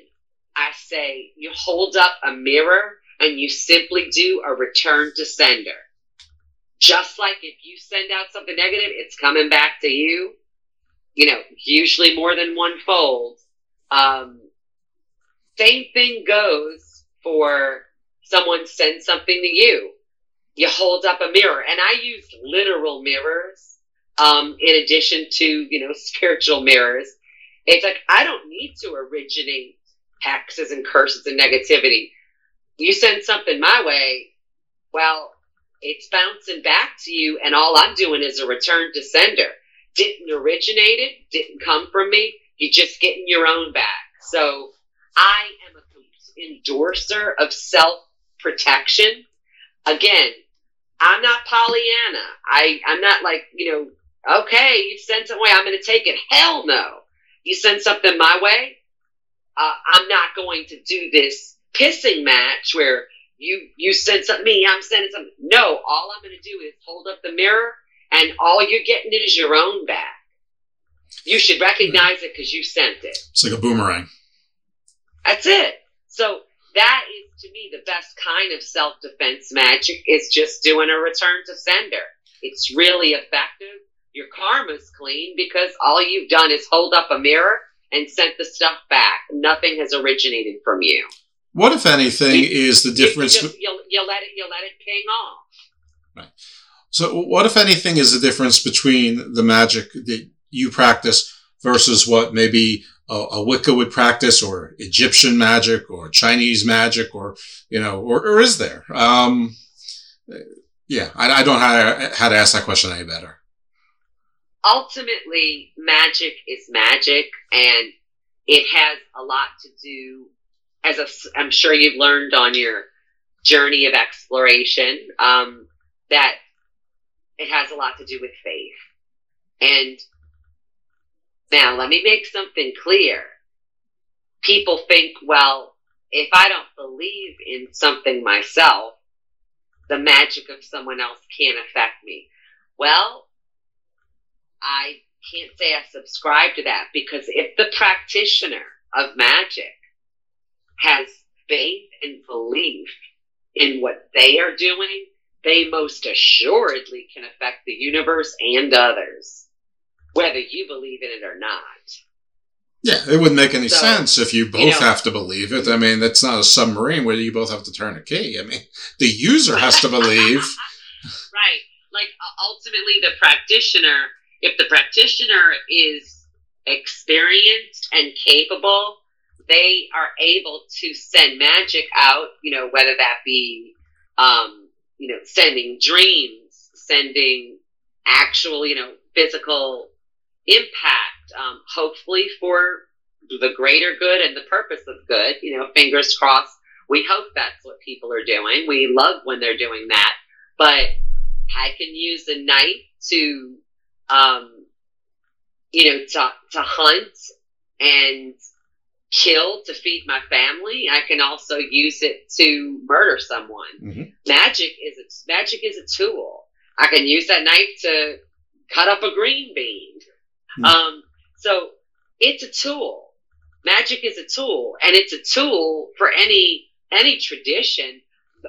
I say you hold up a mirror and you simply do a return to sender. Just like if you send out something negative, it's coming back to you. You know, usually more than one fold. Um, same thing goes for someone sends something to you you hold up a mirror. And I use literal mirrors um, in addition to, you know, <laughs> spiritual mirrors. It's like I don't need to originate hexes and curses and negativity. You send something my way, well, it's bouncing back to you, and all I'm doing is a return to sender. Didn't originate it, didn't come from me. You're just getting your own back. So I am a endorser of self protection. Again, I'm not Pollyanna. I, I'm not like, you know, okay, you something away, I'm going to take it. Hell no. You send something my way, uh, I'm not going to do this pissing match where you you send something me, I'm sending something. No, all I'm going to do is hold up the mirror, and all you're getting is your own back. You should recognize it because you sent it. It's like a boomerang. That's it. So that is to me the best kind of self defense magic is just doing a return to sender. It's really effective. Your karma's clean because all you've done is hold up a mirror and sent the stuff back. Nothing has originated from you. What, if anything, is the difference? You, you, you let it. You let it ping off. Right. So, what, if anything, is the difference between the magic that you practice versus what maybe a, a Wicca would practice, or Egyptian magic, or Chinese magic, or you know, or, or is there? Um, yeah, I, I don't know how, how to ask that question any better. Ultimately, magic is magic, and it has a lot to do as i am sure you've learned on your journey of exploration, um, that it has a lot to do with faith. And now let me make something clear. People think, well, if I don't believe in something myself, the magic of someone else can't affect me. Well, I can't say I subscribe to that because if the practitioner of magic has faith and belief in what they are doing, they most assuredly can affect the universe and others, whether you believe in it or not. Yeah, it wouldn't make any so, sense if you both you know, have to believe it. I mean, that's not a submarine where you both have to turn a key. I mean, the user has to <laughs> believe. right. Like ultimately, the practitioner, if the practitioner is experienced and capable, they are able to send magic out, you know, whether that be, um, you know, sending dreams, sending actual, you know, physical impact, um, hopefully for the greater good and the purpose of good, you know, fingers crossed. We hope that's what people are doing. We love when they're doing that. But I can use a knife to, um, you know, to, to hunt and kill to feed my family. I can also use it to murder someone. Mm-hmm. Magic is a, magic is a tool. I can use that knife to cut up a green bean. Mm-hmm. Um, so it's a tool. Magic is a tool, and it's a tool for any any tradition.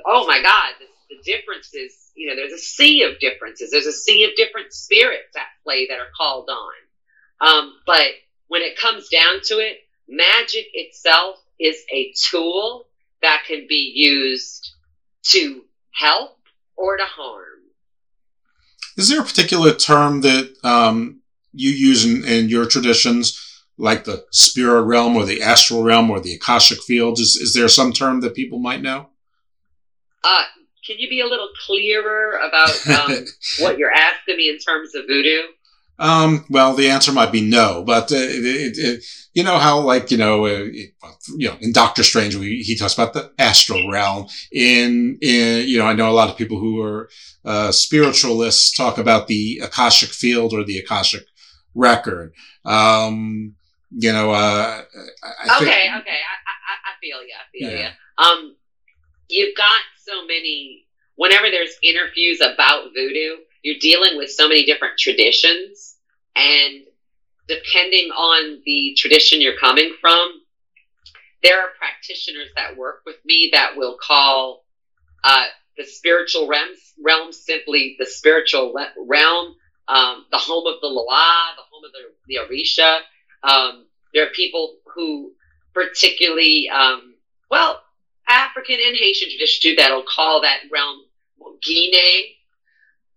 Oh my God, the, the difference is you know there's a sea of differences. There's a sea of different spirits at play that are called on. Um, but when it comes down to it, magic itself is a tool that can be used to help or to harm. Is there a particular term that um, you use in, in, your traditions, like the spirit realm or the astral realm or the Akashic fields? Is, is there some term that people might know? Uh, can you be a little clearer about um, <laughs> what you're asking me in terms of voodoo? Um, well, the answer might be no, but uh, it, it, you know how, like, you know, uh, you know, in Doctor Strange, we, he talks about the astral realm. In, in, you know, I know a lot of people who are uh, spiritualists talk about the Akashic field or the Akashic record. Um, you know, uh, I okay, think, okay, I, I, I, feel you, I feel yeah. you. Um, you've got so many. Whenever there's interviews about voodoo, you're dealing with so many different traditions and depending on the tradition you're coming from there are practitioners that work with me that will call uh, the spiritual realm, simply the spiritual realm um, the home of the loa the home of the, the orisha um, there are people who particularly um, well african and haitian tradition too that'll call that realm guinea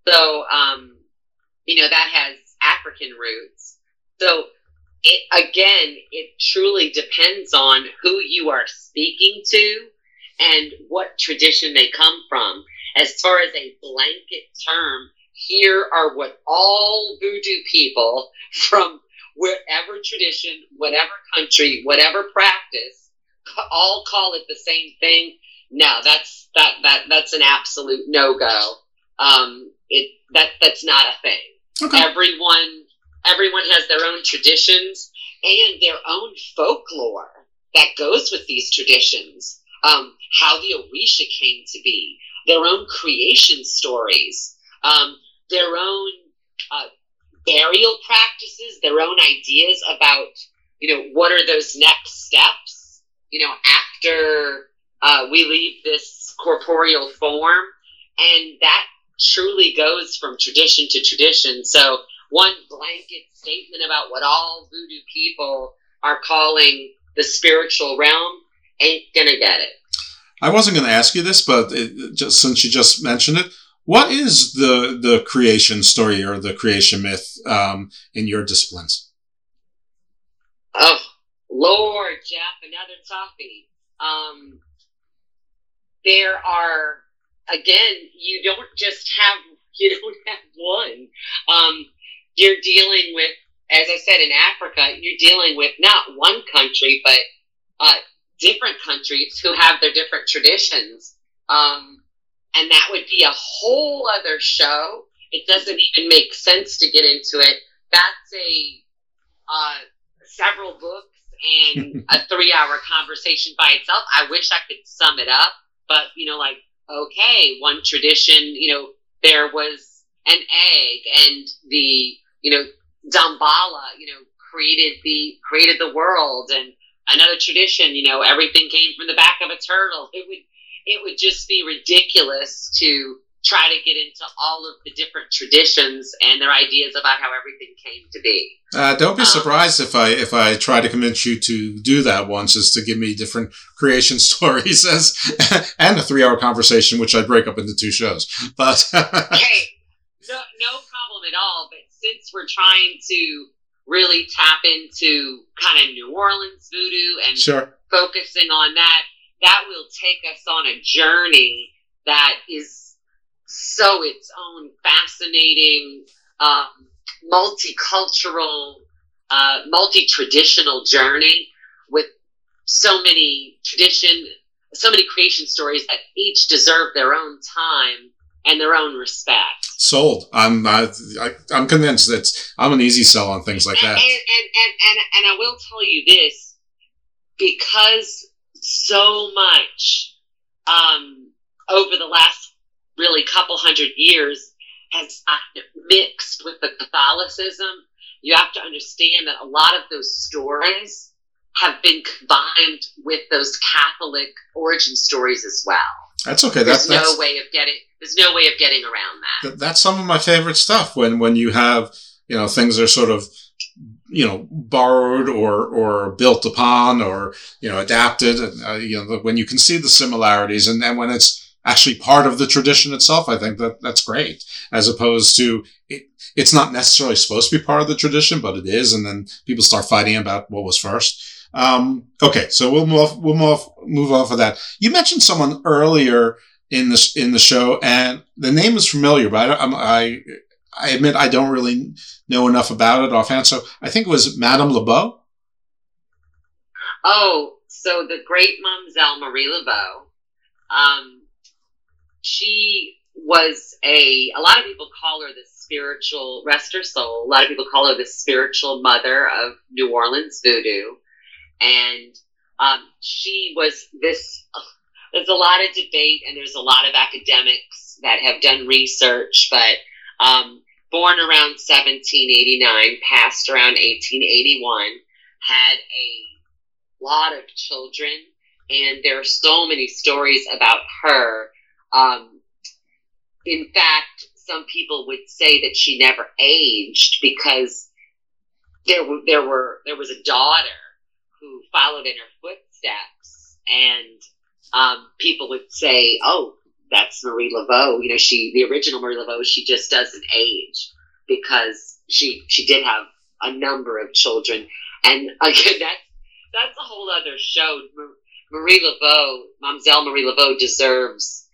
so, um, you know, that has African roots. So, it, again, it truly depends on who you are speaking to and what tradition they come from. As far as a blanket term, here are what all voodoo people <laughs> from wherever tradition, whatever country, whatever practice, all call it the same thing. No, that's that that that's an absolute no go. Um, it that that's not a thing. Okay. Everyone everyone has their own traditions and their own folklore that goes with these traditions. Um, how the Orisha came to be, their own creation stories, um, their own uh, burial practices, their own ideas about, you know, what are those next steps, you know, after uh, we leave this corporeal form. And that truly goes from tradition to tradition. So, one blanket statement about what all voodoo people are calling the spiritual realm ain't gonna get it. I wasn't going to ask you this, but it, just since you just mentioned it, what is the the creation story or the creation myth um, in your disciplines? Oh, Lord, Jeff, another toughie. Um, there are again, you don't just have <laughs> you don't have one. Um, you're dealing with, as I said, in Africa, you're dealing with not one country, but uh, different countries who have their different traditions. Um, and that would be a whole other show. It doesn't even make sense to get into it. That's a uh, several books and <laughs> a three-hour conversation by itself. I wish I could sum it up, but you know, like okay, one tradition, you know, there was an egg, and the you know Damballa, you know, created the created the world, and another tradition, you know, everything came from the back of a turtle. It would it would just be ridiculous to try to get into all of the different traditions and their ideas about how everything came to be. Uh, don't be um, surprised if I if I try to convince you to do that once, is to give me different <laughs> creation stories as <laughs> and a three hour conversation, which I break up into two shows. But <laughs> hey, no, no problem at all. But since we're trying to really tap into kind of New Orleans voodoo and sure. focusing on that, that will take us on a journey that is so its own fascinating, um, multicultural, uh, multi-traditional journey with so many tradition, so many creation stories that each deserve their own time and their own respect. Sold. I'm I, am convinced that I'm an easy sell on things like that. And, and, and, and, and I will tell you this because so much um, over the last really couple hundred years has mixed with the Catholicism. You have to understand that a lot of those stories have been combined with those Catholic origin stories as well. That's okay. There's that's, no way of getting. There's no way of getting around that. That's some of my favorite stuff. When when you have you know things are sort of you know borrowed or or built upon or you know adapted. Uh, you know when you can see the similarities and then when it's actually part of the tradition itself, I think that that's great. As opposed to it, it's not necessarily supposed to be part of the tradition, but it is, and then people start fighting about what was first. Um, okay, so we'll move we'll move move off of that. You mentioned someone earlier in this in the show, and the name is familiar, but I I, I admit I don't really know enough about it offhand. So I think it was Madame Laveau. Oh, so the great Mamselle Marie Laveau. Um, was a. A lot of people call her the spiritual rest her soul. A lot of people call her the spiritual mother of New Orleans voodoo and um, she was this. there's a lot of debate, and there's a lot of academics that have done research, but um, born around 1789, passed around 1881, had a lot of children, and there are so many stories about her. Um, in fact, some people would say that she never aged because there there were there was a daughter who followed in her footsteps, and um, people would say, "Oh, that's Marie Laveau." You know, she the original Marie Laveau. She just doesn't age because she she did have a number of children, and again, <laughs> that's that's a whole other show. Marie Laveau, Mamselle Marie Laveau, deserves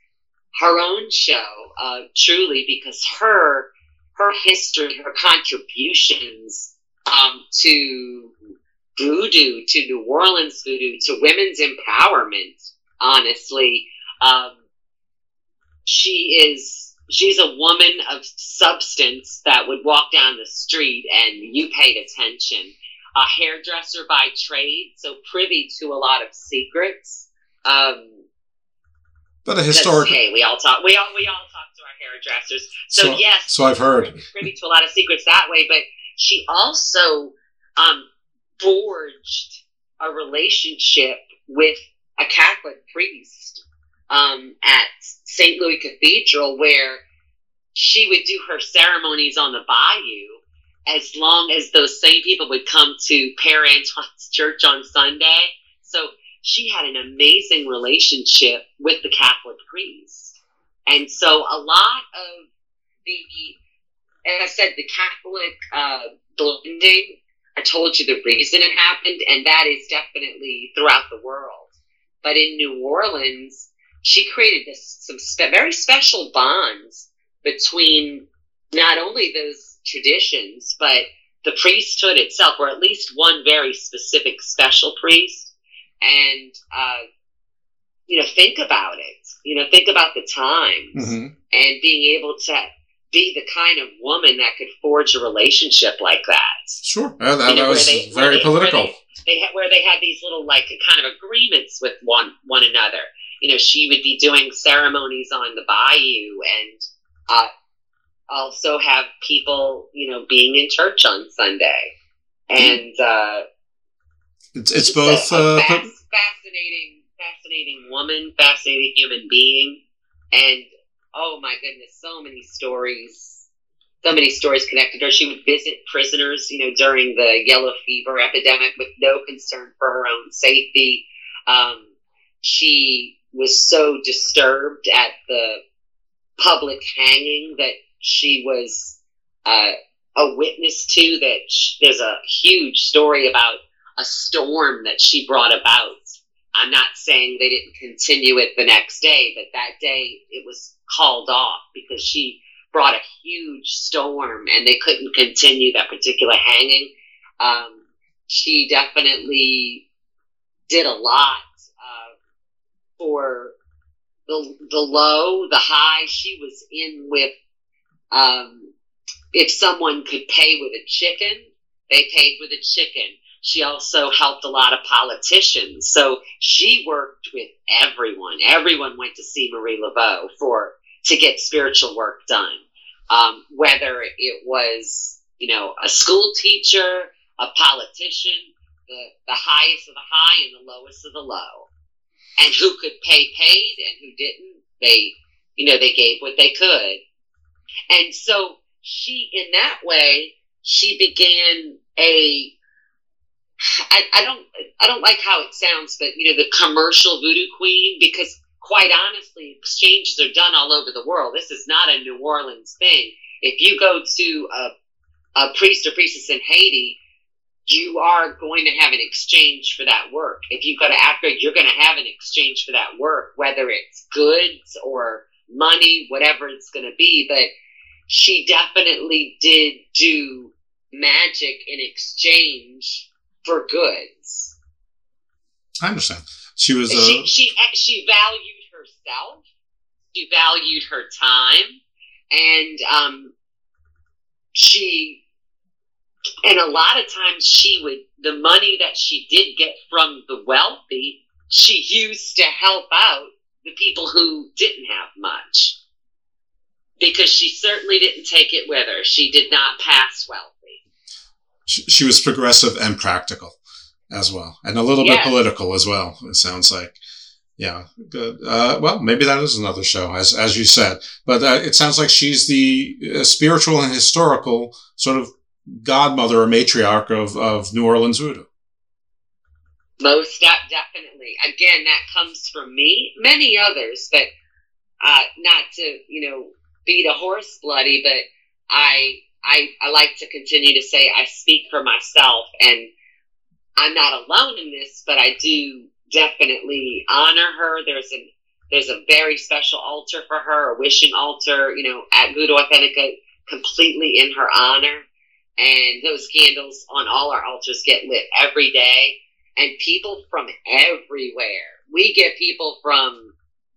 her own show, uh, truly, because her her history, her contributions um, to voodoo, to New Orleans voodoo, to women's empowerment. Honestly, um, she is she's a woman of substance that would walk down the street and you paid attention. A hairdresser by trade, so privy to a lot of secrets. Um, but a historic. Hey, we all talk. We all we all talk to our hairdressers. So, So- yes, so I've heard. privy to a lot of secrets that way. But she also um, forged a relationship with a Catholic priest um, at St. Louis Cathedral, where she would do her ceremonies on the bayou as long as those same people would come to Père Antoine's church on Sunday. So she had an amazing relationship with the Catholic priest. And so a lot of the, as I said, the Catholic uh, blending, I told you the reason it happened, and that is definitely throughout the world. But in New Orleans, she created this some spe- very special bonds between not only those traditions, but the priesthood itself, or at least one very specific special priest. And, uh, you know, think about it. You know, think about the times Mm-hmm. and being able to be the kind of woman that could forge a relationship like that. Sure. Yeah, that, You know, that was they- very they- political. Where they, had, where they had these little like kind of agreements with one one another. You know, she would be doing ceremonies on the bayou, and uh, also have people, you know, being in church on Sunday, and uh, It's, it's both. a, a Uh, fascinating, fascinating woman, fascinating human being, and oh my goodness, so many stories, so many stories connected her. She would visit prisoners, you know, during the yellow fever epidemic with no concern for her own safety. Um, she was so disturbed at the public hanging that she was uh, a witness to. That sh- there's a huge story about a storm that she brought about. I'm not saying they didn't continue it the next day, but that day it was called off because she brought a huge storm and they couldn't continue that particular hanging. Um, she definitely did a lot uh, for the the low, the high. She was in with um, if someone could pay with a chicken, they paid with a chicken. She also helped a lot of politicians. So she worked with everyone. Everyone went to see Marie Laveau for to get spiritual work done. Um, whether it was, you know, a school teacher, a politician, the, the highest of the high and the lowest of the low. And who could pay paid and who didn't, they, you know, they gave what they could. And so she, in that way, she began a I, I don't I don't like how it sounds, but you know, the commercial voodoo queen, because quite honestly, exchanges are done all over the world. This is not a New Orleans thing. If you go to a, a priest or priestess in Haiti, you are going to have an exchange for that work. If you go to Africa, you're going to have an exchange for that work, whether it's goods or money, whatever it's going to be. But she definitely did do magic in exchange for goods. I understand. She was. she Uh, she she valued herself. She valued her time, and um, she and a lot of times she would the money that she did get from the wealthy she used to help out the people who didn't have much because she certainly didn't take it with her she did not pass wealthy she, she was progressive and practical as well, and a little Yes. bit political as well. It sounds like. Yeah, good. Uh, well, maybe that is another show, as as you said. But uh, it sounds like she's the uh, spiritual and historical sort of godmother or matriarch of, of New Orleans voodoo. Most de- definitely. Again, that comes from me, many others, but uh, not to you know beat a horse bloody, but I I I like to continue to say I speak for myself, and I'm not alone in this, but I do definitely honor her. There's a there's a very special altar for her, a wishing altar, you know, at Voodoo Authentica, completely in her honor. and those candles on all our altars get lit every day. And people from everywhere. We get people from,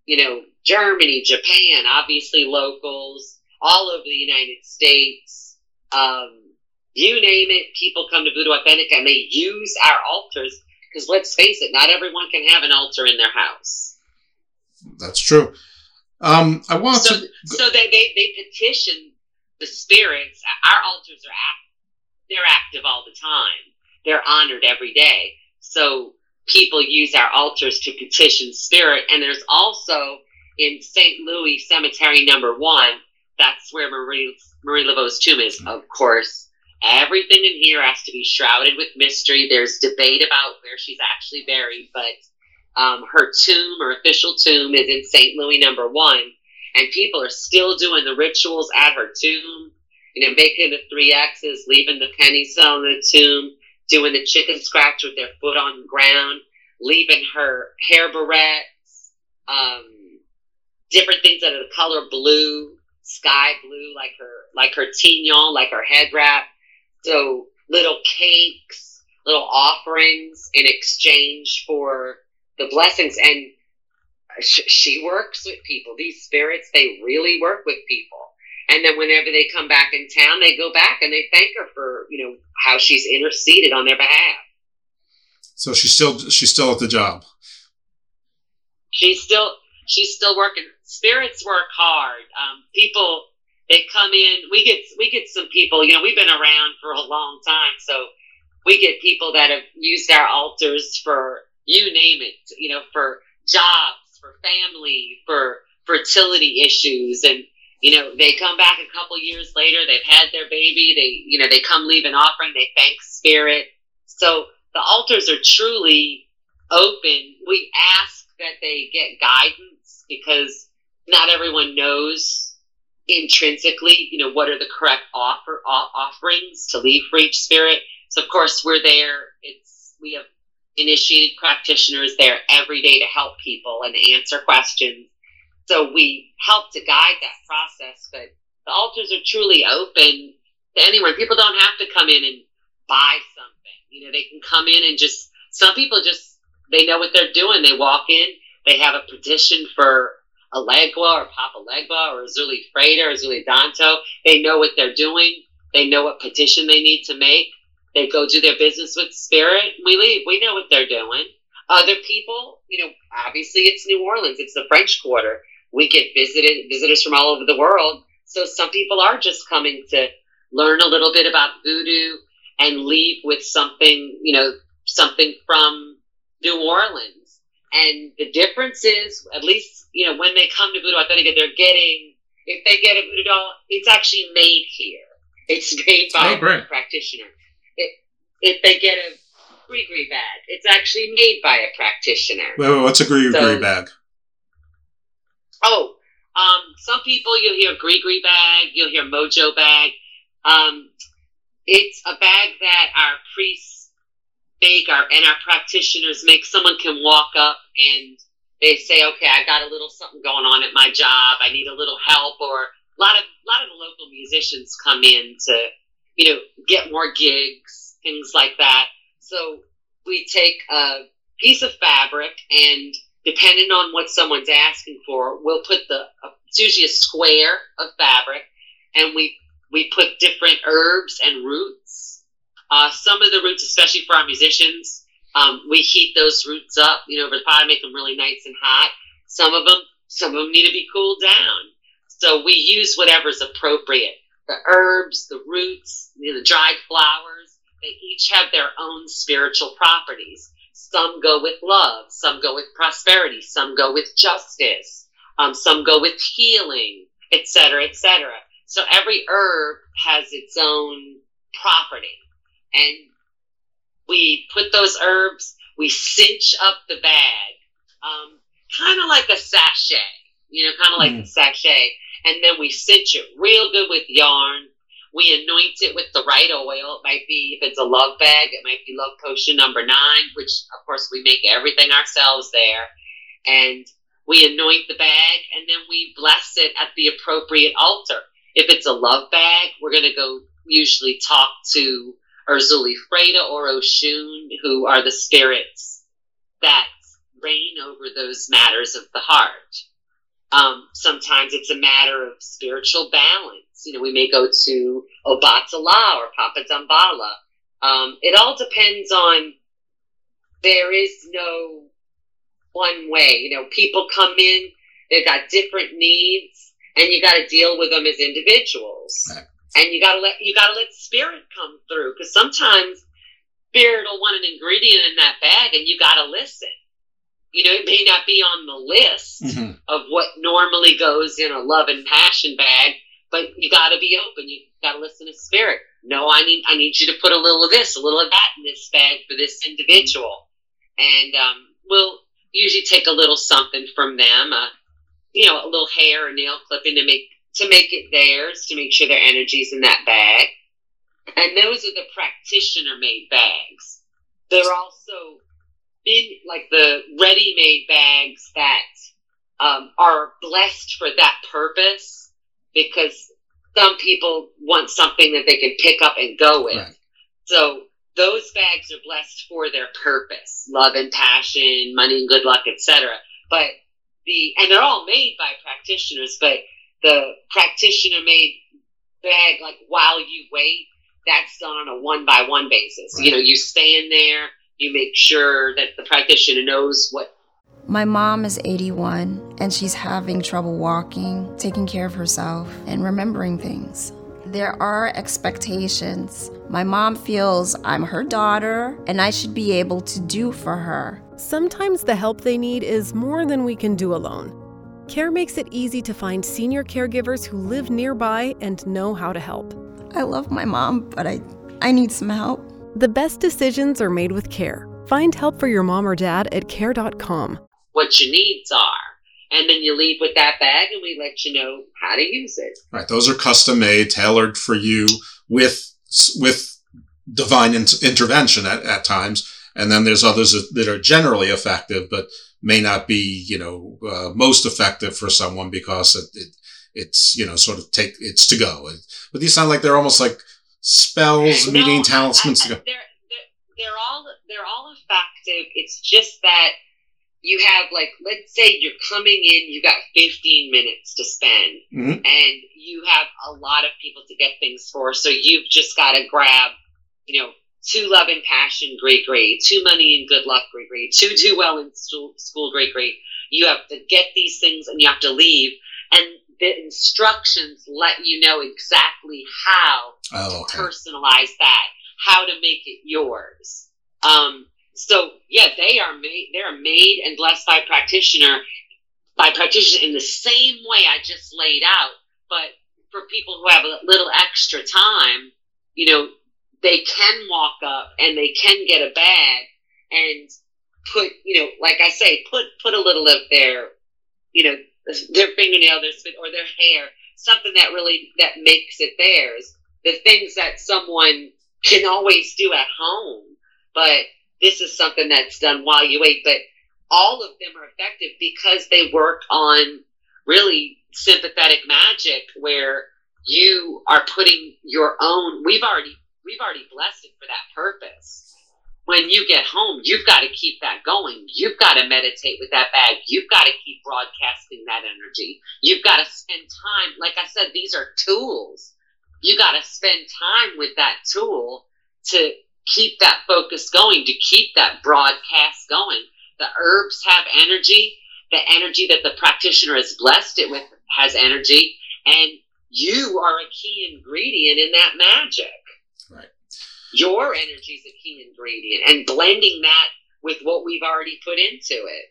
you know, Germany, Japan, obviously locals, all over the United States. Um, you name it, people come to Voodoo Authentica and they use our altars because let's face it, not everyone can have an altar in their house. That's true. Um, I want so, to. So they, they, they petition the spirits. Our altars are act, they're active all the time. They're honored every day. So people use our altars to petition spirit. And there's also in St. Louis Cemetery Number One. That's where Marie Marie Laveau's tomb is, of course. Everything in here has to be shrouded with mystery. There's debate about where she's actually buried, but um, her tomb, her official tomb, is in St. Louis Number One, and people are still doing the rituals at her tomb. You know, making the three X's, leaving the penny cell in the tomb, doing the chicken scratch with their foot on the ground, leaving her hair barrettes, um, different things that are the color blue, sky blue, like her like her tignon, like her head wrap. So little cakes, little offerings in exchange for the blessings. And she works with people. These spirits, they really work with people. And then whenever they come back in town, they go back and they thank her for, you know, how she's interceded on their behalf. So she's still she's still at the job. She's still she's still working. Spirits work hard. Um, people they come in. We get we get some people. You know, we've been around for a long time, so we get people that have used our altars for you name it. You know, for jobs, for family, for fertility issues, and you know they come back a couple years later. They've had their baby. They you know they come leave an offering. They thank spirit. So the altars are truly open. We ask that they get guidance because not everyone knows intrinsically, you know, what are the correct offer offerings to leave for each spirit. So of course we're there. It's we have initiated practitioners there every day to help people and answer questions. So we help to guide that process, but the altars are truly open to anyone. People don't have to come in and buy something. You know, they can come in and just some people just they know what they're doing. They walk in, they have a petition for Elegua or Papa Legba or Erzulie Freda or Erzulie Dantor. They know what they're doing. They know what petition they need to make. They go do their business with spirit. We leave. We know what they're doing. Other people, you know, obviously it's New Orleans. It's the French Quarter. We get visited visitors from all over the world. So some people are just coming to learn a little bit about voodoo and leave with something, you know, something from New Orleans and the difference is, at least, you know, when they come to Voodoo Authentica, they're getting, if they get a voodoo doll, it's actually made here. It's made by oh, a practitioner. It, if they get a gree bag, it's actually made by a practitioner. Wait, wait what's a gree so, bag? Oh, um, some people you'll hear gree bag, you'll hear mojo bag. Um, it's a bag that our priests make our and our practitioners make someone can walk up and they say, okay, I got a little something going on at my job. I need a little help, or a lot of a lot of the local musicians come in to, you know, get more gigs, things like that. So we take a piece of fabric and depending on what someone's asking for, we'll put the it's usually a square of fabric, and we we put different herbs and roots uh, some of the roots, especially for our musicians, um, we heat those roots up, you know, over the pot, make them really nice and hot. Some of them, some of them need to be cooled down. So we use whatever's appropriate. The herbs, the roots, you know, the dried flowers, they each have their own spiritual properties. Some go with love, some go with prosperity, some go with justice, um, some go with healing, etc., etc. So every herb has its own property and we put those herbs, we cinch up the bag, um, kind of like a sachet, you know, kind of like mm. a sachet, and then we cinch it real good with yarn. We anoint it with the right oil. It might be, if it's a love bag, it might be love potion number nine, which of course we make everything ourselves there. And we anoint the bag and then we bless it at the appropriate altar. If it's a love bag, we're going to go usually talk to Erzulie Freda or Oshun, who are the spirits that reign over those matters of the heart. Um, sometimes it's a matter of spiritual balance. You know, we may go to Obatala or Papa Damballa. Um, it all depends on, there is no one way. You know, people come in, they've got different needs, and you got to deal with them as individuals. Right. And you got to let you got to let spirit come through because sometimes spirit will want an ingredient in that bag, and you got to listen. You know, it may not be on the list mm-hmm. of what normally goes in a love and passion bag, but you got to be open. You got to listen to spirit. No, I need I need you to put a little of this, a little of that in this bag for this individual, and um, we'll usually take a little something from them, uh, you know, a little hair or nail clipping to make to make it theirs, to make sure their energy's in that bag. And those are the practitioner made bags. They're also been like the ready made bags that um, are blessed for that purpose because some people want something that they can pick up and go with. Right. So those bags are blessed for their purpose love and passion money and good luck etc but the and they're all made by practitioners but the practitioner made bag like while you wait that's done on a one by one basis right. you know you stand there you make sure that the practitioner knows what my mom is 81 and she's having trouble walking, taking care of herself, and remembering things. There are expectations. My mom feels I'm her daughter and I should be able to do for her. Sometimes the help they need is more than we can do alone. CARE makes it easy to find senior caregivers who live nearby and know how to help. I love my mom, but I, I need some help. The best decisions are made with CARE. Find help for your mom or dad at care.com. What your needs are and then you leave with that bag and we let you know how to use it. Right. Those are custom made, tailored for you with, with divine in- intervention at, at times. And then there's others that are generally effective, but may not be, you know, uh, most effective for someone because it, it, it's, you know, sort of take, it's to go. But these sound like they're almost like spells, no, meeting talismans to go. They're, they're, they're all, they're all effective. It's just that you have like let's say you're coming in you got 15 minutes to spend mm-hmm. and you have a lot of people to get things for so you've just got to grab you know two love and passion great great two money and good luck great great two do well in school, school great great you have to get these things and you have to leave and the instructions let you know exactly how oh, okay. to personalize that how to make it yours um, so yeah, they are made. They are made and blessed by practitioner by practitioner in the same way I just laid out. But for people who have a little extra time, you know, they can walk up and they can get a bag and put, you know, like I say, put put a little of their, you know, their fingernail, their spit, or their hair, something that really that makes it theirs. The things that someone can always do at home, but this is something that's done while you wait. But all of them are effective because they work on really sympathetic magic where you are putting your own we've already we've already blessed it for that purpose when you get home you've got to keep that going you've got to meditate with that bag you've got to keep broadcasting that energy you've got to spend time like i said these are tools you got to spend time with that tool to keep that focus going, to keep that broadcast going. The herbs have energy. The energy that the practitioner has blessed it with has energy. And you are a key ingredient in that magic. Your energy is a key ingredient. And blending that with what we've already put into it.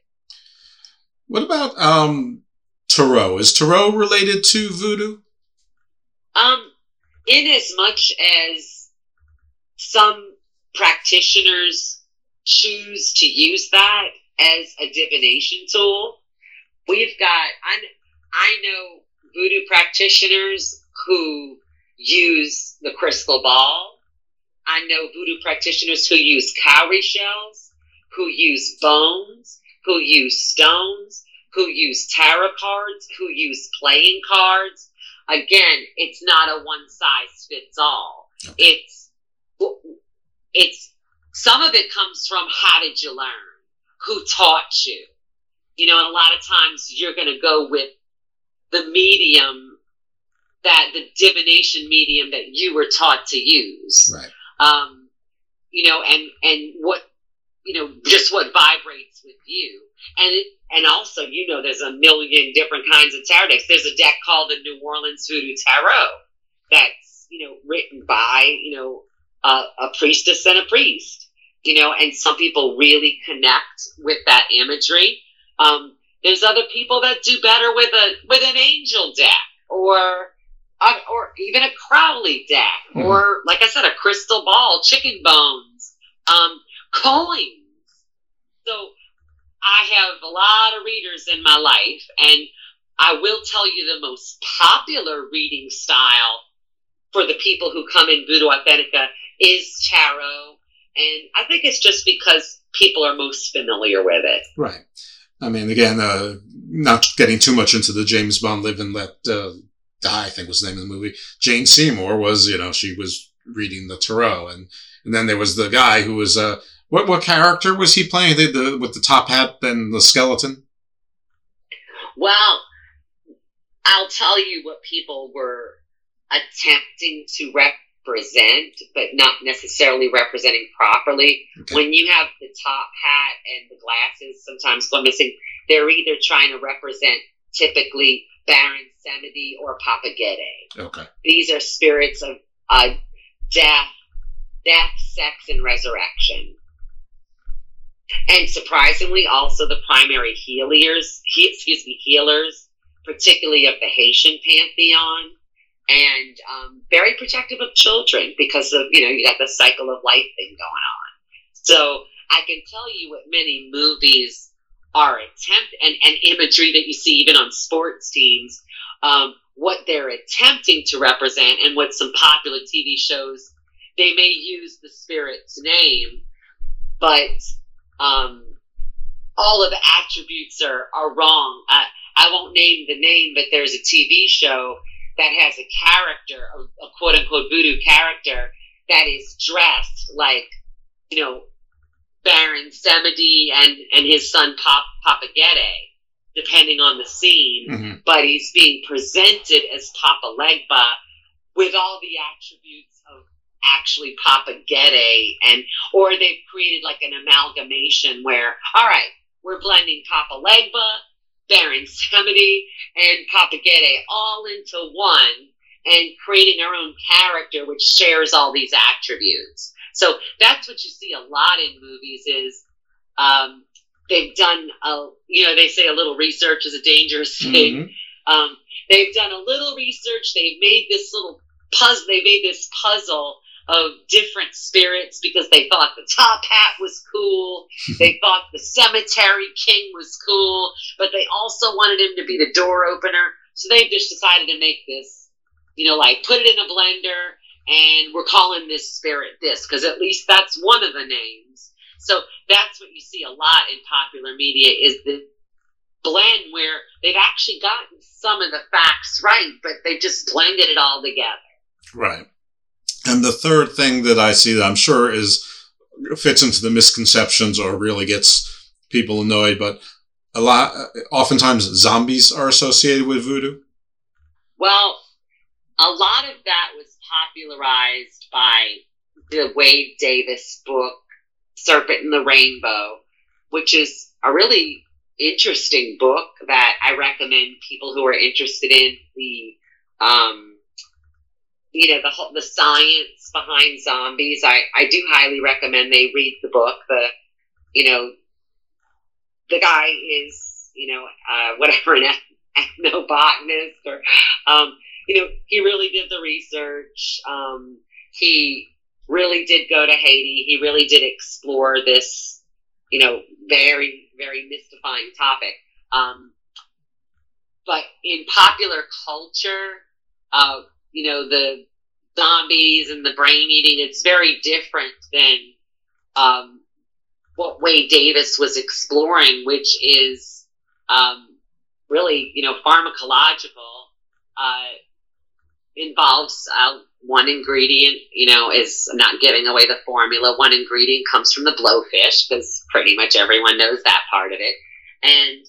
What about um, tarot? Is tarot related to voodoo? Um, in as much as some practitioners choose to use that as a divination tool. We've got, I, I know voodoo practitioners who use the crystal ball. I know voodoo practitioners who use cowrie shells, who use bones, who use stones, who use tarot cards, who use playing cards. Again, it's not a one size fits all It's it's some of it comes from how did you learn? Who taught you? You know, and a lot of times you're going to go with the medium that the divination medium that you were taught to use. Right. Um, you know, and and what you know, just what vibrates with you. And and also, you know, there's a million different kinds of tarot decks. There's a deck called the New Orleans Voodoo Tarot that's you know written by you know a, a priestess and a priest. You know, and some people really connect with that imagery. Um, there's other people that do better with a with an angel deck or uh, or even a Crowley deck mm-hmm. or like I said, a crystal ball, chicken bones, um, coins. So I have a lot of readers in my life, and I will tell you the most popular reading style for the people who come in Voodoo Authentica is tarot. And I think it's just because people are most familiar with it. Right. I mean, again, uh, not getting too much into the James Bond Live and Let uh, I think was the name of the movie. Jane Seymour was, you know, she was reading the tarot. And, and then there was the guy who was, uh, what, what character was he playing? The, the, with the top hat and the skeleton? Well, I'll tell you what people were attempting to represent, but not necessarily representing properly. Okay. When you have the top hat and the glasses, sometimes go missing, they're either trying to represent typically Baron Samedi or Papa Gede. Okay. These are spirits of uh, death, death, sex, and resurrection. And surprisingly, also the primary healers, he, excuse me, healers, particularly of the Haitian pantheon, and um, very protective of children because of you know you got the cycle of life thing going on. So I can tell you what many movies are attempt and, and imagery that you see even on sports teams, um, what they're attempting to represent, and what some popular TV shows they may use the spirit's name, but um, all of the attributes are are wrong. I, I won't name the name, but there's a TV show that has a character, a, a quote unquote voodoo character that is dressed like, you know, Baron Samedi and, and his son Pop, Papa Gede, depending on the scene. Mm-hmm. But he's being presented as Papa Legba with all the attributes of actually Papa Gede and or they've created like an amalgamation where, all right, we're blending Papa Legba Baron Samedi and Papa Gede all into one and creating our own character which shares all these attributes. So that's what you see a lot in movies is um, they've done a you know they say a little research is a dangerous thing. Mm-hmm. Um, they've done a little research. They've made this little puzzle. They made this puzzle of different spirits because they thought the top hat was cool. <laughs> they thought the cemetery king was cool, but they also wanted him to be the door opener. So they just decided to make this, you know, like put it in a blender and we're calling this spirit this because at least that's one of the names. So that's what you see a lot in popular media is the blend where they've actually gotten some of the facts right, but they've just blended it all together. Right. And the third thing that I see that I'm sure is fits into the misconceptions or really gets people annoyed, but a lot, oftentimes zombies are associated with voodoo. Well, a lot of that was popularized by the Wade Davis book, Serpent and the Rainbow, which is a really interesting book that I recommend people who are interested in the um, you know the the science behind zombies. I I do highly recommend they read the book. The you know the guy is you know uh, <laughs> whatever an ethnobotanist or um, you know he really did the research. Um, he really did go to Haiti. He really did explore this you know very very mystifying topic. Um, but in popular culture, uh, you know, the zombies and the brain eating, it's very different than um, what Wade Davis was exploring, which is um, really, you know, pharmacological, uh, involves uh, one ingredient, you know, is not giving away the formula. One ingredient comes from the blowfish because pretty much everyone knows that part of it. And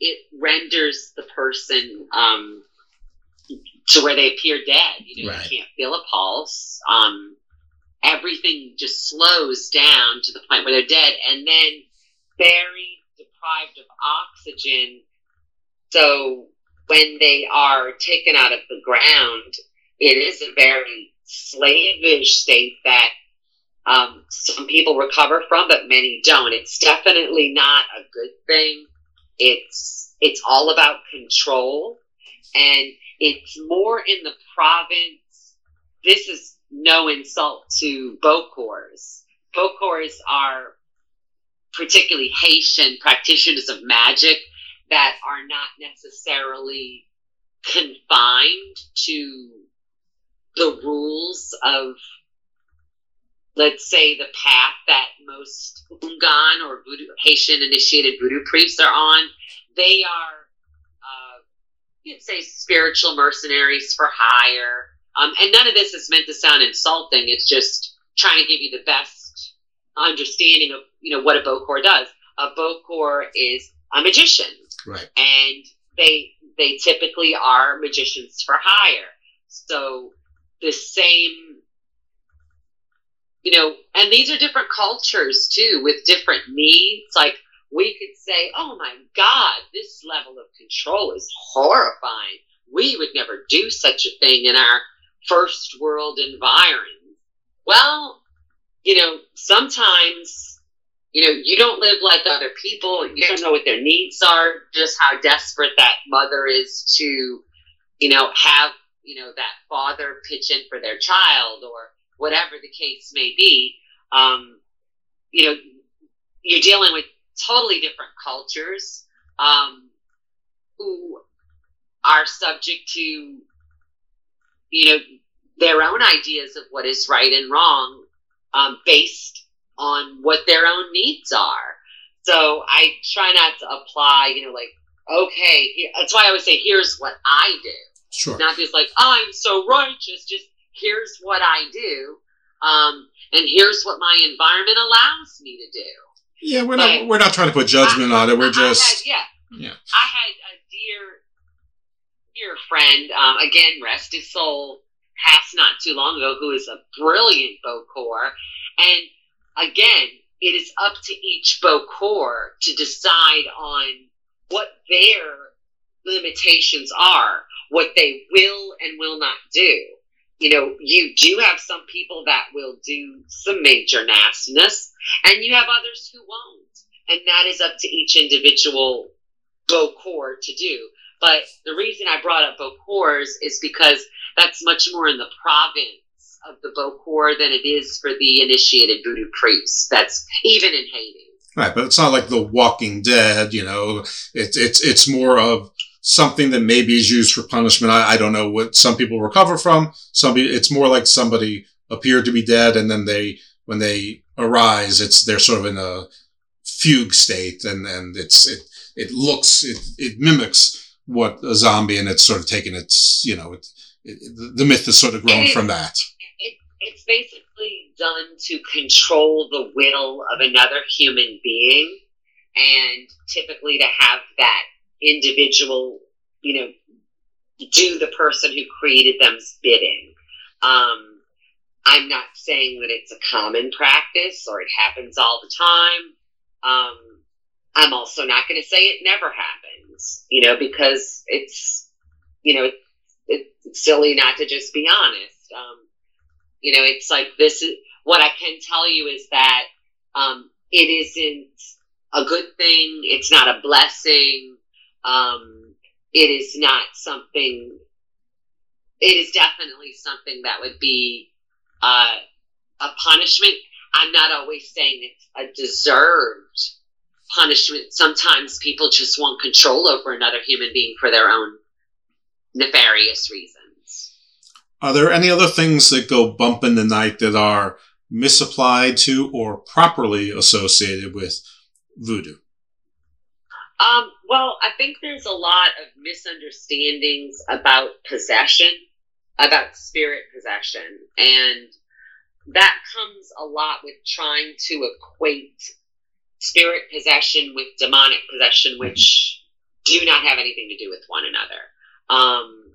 it renders the person um, to where they appear dead. You know, Right. you can't feel a pulse. Um, everything just slows down to the point where they're dead. And then very deprived of oxygen. So when they are taken out of the ground, it is a very slavish state that um, some people recover from, but many don't. It's definitely not a good thing. It's it's all about control, and it's more in the province. This is no insult to Bokors. Bokors are particularly Haitian practitioners of magic that are not necessarily confined to the rules of, let's say, the path that most Ungan or voodoo, Haitian initiated voodoo priests are on. They are, uh, you'd say, spiritual mercenaries for hire. Um, and none of this is meant to sound insulting. It's just trying to give you the best understanding of, you know, what a Bokor does. A Bokor is a magician Right. and they they typically are magicians for hire. So the same, you know, and these are different cultures too, with different needs. Like we could say, "Oh my God, this level of control is horrifying. We would never do such a thing in our first world environment." Well, you know, sometimes you know, you don't live like other people. You don't know what their needs are, just how desperate that mother is to, you know, have, you know, that father pitch in for their child or whatever the case may be. Um, you know, you're dealing with totally different cultures um, who are subject to, you know, their own ideas of what is right and wrong um, based on what their own needs are. So I try not to apply, you know, like, okay, here, that's why I always say, here's what I do. Sure. Not just like, oh, I'm so righteous, just here's what I do. Um, and here's what my environment allows me to do. Yeah, we're not we're not trying to put judgment on it. We're I had, just yeah, yeah. I had a dear, dear friend, um, again, rest his soul, passed not too long ago, who is a brilliant Bokor. And again, it is up to each Bokor to decide on what their limitations are, what they will and will not do. You know, you do have some people that will do some major nastiness, and you have others who won't. And that is up to each individual Bokor to do. But the reason I brought up Bokors is because that's much more in the province of the Bokor than it is for the initiated voodoo priests. That's even in Haiti. Right, but it's not like The Walking Dead. You know, it's it's it's more of something that maybe is used for punishment. I, I don't know what some people recover from. Some it's more like somebody appeared to be dead, and then they when they arise, it's they're sort of in a fugue state, and and it's it it looks it it mimics what a zombie, and it's sort of taken its you know it, it, the myth has sort of grown It- from that. It, it's basically done to control the will of another human being, and typically to have that individual, you know, do the person who created them's bidding. Um, I'm not saying that it's a common practice or it happens all the time. Um, I'm also not going to say it never happens, you know, because it's, you know, it, it's silly not to just be honest. Um, you know, it's like this is what I can tell you is that um, it isn't a good thing. It's not a blessing. Um, it is not something. It is definitely something that would be uh, a punishment. I'm not always saying it's a deserved punishment. Sometimes people just want control over another human being for their own nefarious reasons. Are there any other things that go bump in the night that are misapplied to or properly associated with voodoo? Um, well, I think there's a lot of misunderstandings about possession. about spirit possession. And that comes a lot with trying to equate spirit possession with demonic possession, which do not have anything to do with one another. Um,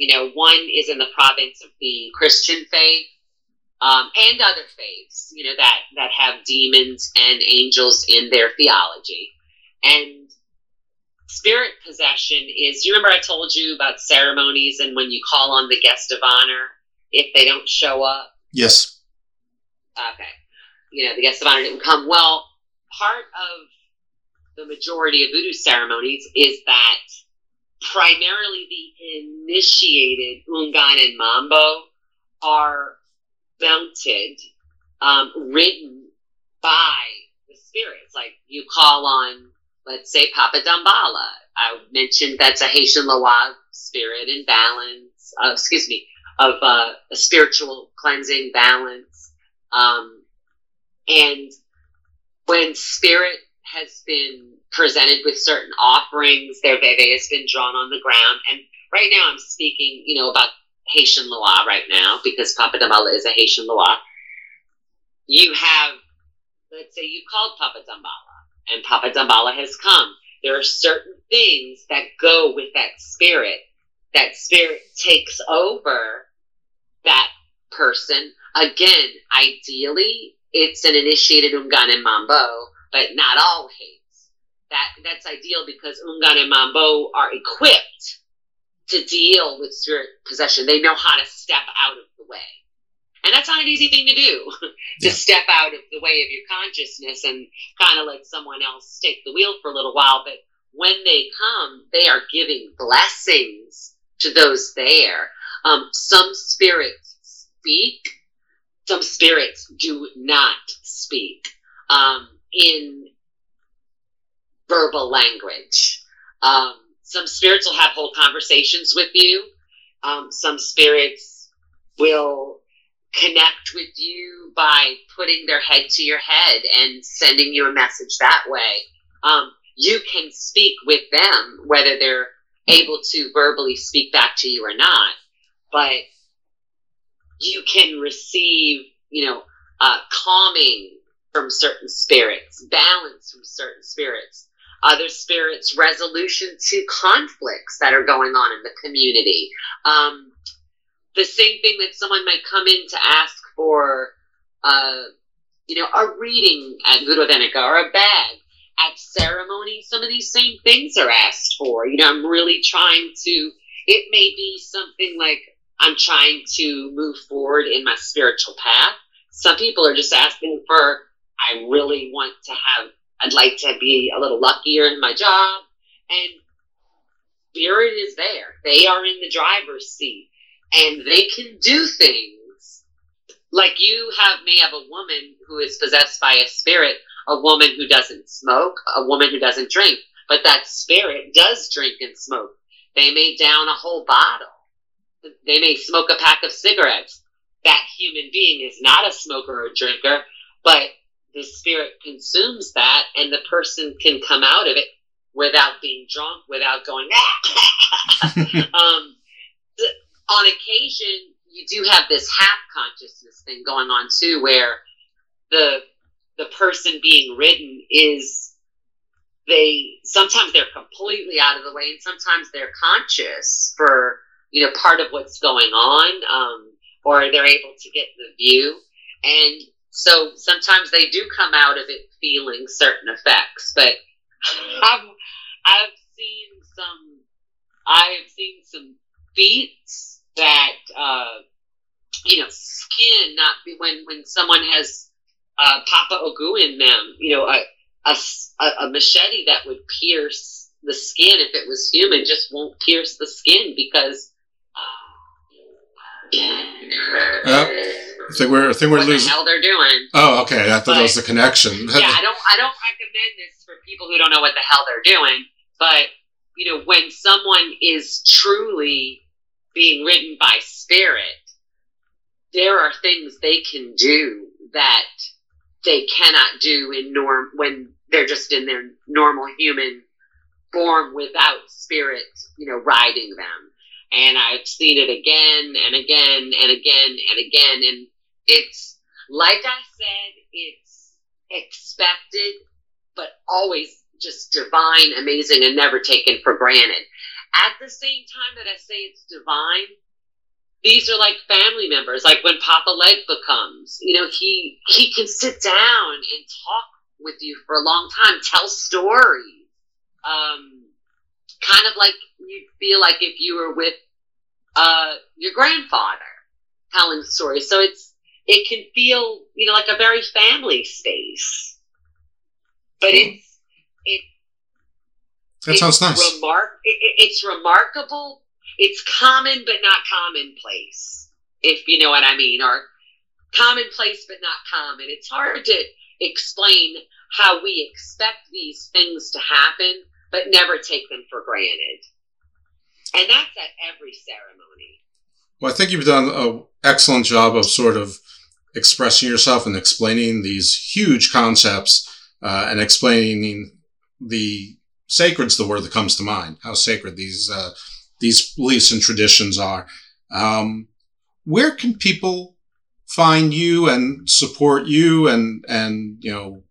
you know, one is in the province of the Christian faith, um, and other faiths, you know, that that have demons and angels in their theology. And spirit possession is. You remember I told you about ceremonies and when you call on the guest of honor if they don't show up. Yes. Okay. You know, the guest of honor didn't come. Well, part of the majority of voodoo ceremonies is that primarily the initiated Houngan and Mambo are mounted, um, ridden by the spirits. Like you call on, let's say, Papa Damballa. I mentioned that's a Haitian Loa spirit in balance. Uh, excuse me, of uh, a spiritual cleansing balance. Um, and when spirit has been presented with certain offerings, their veve has been drawn on the ground. And right now I'm speaking, you know, about Haitian Loa right now because Papa Damballa is a Haitian Loa. You have, let's say you called Papa Damballa and Papa Damballa has come. There are certain things that go with that spirit. That spirit takes over that person. Again, ideally, it's an initiated Houngan and Mambo, but not always. That that's ideal because Houngan and Mambo are equipped to deal with spirit possession. They know how to step out of the way. And that's not an easy thing to do, to yeah. step out of the way of your consciousness and kind of let someone else take the wheel for a little while. But when they come, they are giving blessings to those there. Um, some spirits speak, some spirits do not speak um, in verbal language. Um, some spirits will have whole conversations with you. Um, some spirits will connect with you by putting their head to your head and sending you a message that way. Um, you can speak with them, whether they're able to verbally speak back to you or not, but you can receive, you know, uh, calming from certain spirits, balance from certain spirits other spirits resolution to conflicts that are going on in the community. Um, the same thing that someone might come in to ask for, uh, you know, a reading at Voodoo or a bag. At ceremony, some of these same things are asked for. You know, I'm really trying to, it may be something like I'm trying to move forward in my spiritual path. Some people are just asking for, I really want to have I'd like to be a little luckier in my job. And spirit is there. They are in the driver's seat and they can do things. Like you have may have a woman who is possessed by a spirit, a woman who doesn't smoke, a woman who doesn't drink, but that spirit does drink and smoke. They may down a whole bottle. They may smoke a pack of cigarettes. That human being is not a smoker or drinker, but the spirit consumes that and the person can come out of it without being drunk, without going, <laughs> um, on occasion, you do have this half consciousness thing going on too, where the, the person being ridden is they, sometimes they're completely out of the way and sometimes they're conscious for, you know, part of what's going on, um, or they're able to get the view. And so sometimes they do come out of it feeling certain effects, but <laughs> I've, I've seen some, I've seen some feats that, uh, you know, skin not be when, when someone has, uh, Papa Ogou in them, you know, a, a, a machete that would pierce the skin if it was human just won't pierce the skin because, uh, I think we're I think we're what losing. the hell they're doing. Oh, okay. I thought But- that was the connection. <laughs> yeah, I don't I don't recommend this for people who don't know what the hell they're doing. But you know, when someone is truly being written by spirit, there are things they can do that they cannot do in norm when they're just in their normal human form without spirit, you know, riding them. and I've seen it again and again and again and again. And it's, like I said, it's expected, but always just divine, amazing, and never taken for granted. At the same time that I say it's divine, these are like family members. Like when Papa Legba comes, you know, he he can sit down and talk with you for a long time, tell stories. Um, kind of like you feel like if you were with uh, your grandfather telling stories. So it's it can feel you know like a very family space, but it's it. That sounds nice. Remark, it, it's remarkable. It's common but not commonplace, if you know what I mean, or commonplace but not common. It's hard to explain how we expect these things to happen, but never take them for granted. And that's at every ceremony. Well, I think you've done an excellent job of sort of expressing yourself and explaining these huge concepts uh, and explaining the sacred's the word that comes to mind. How sacred these uh, these beliefs and traditions are. Um, where can people find you and support you, and and you know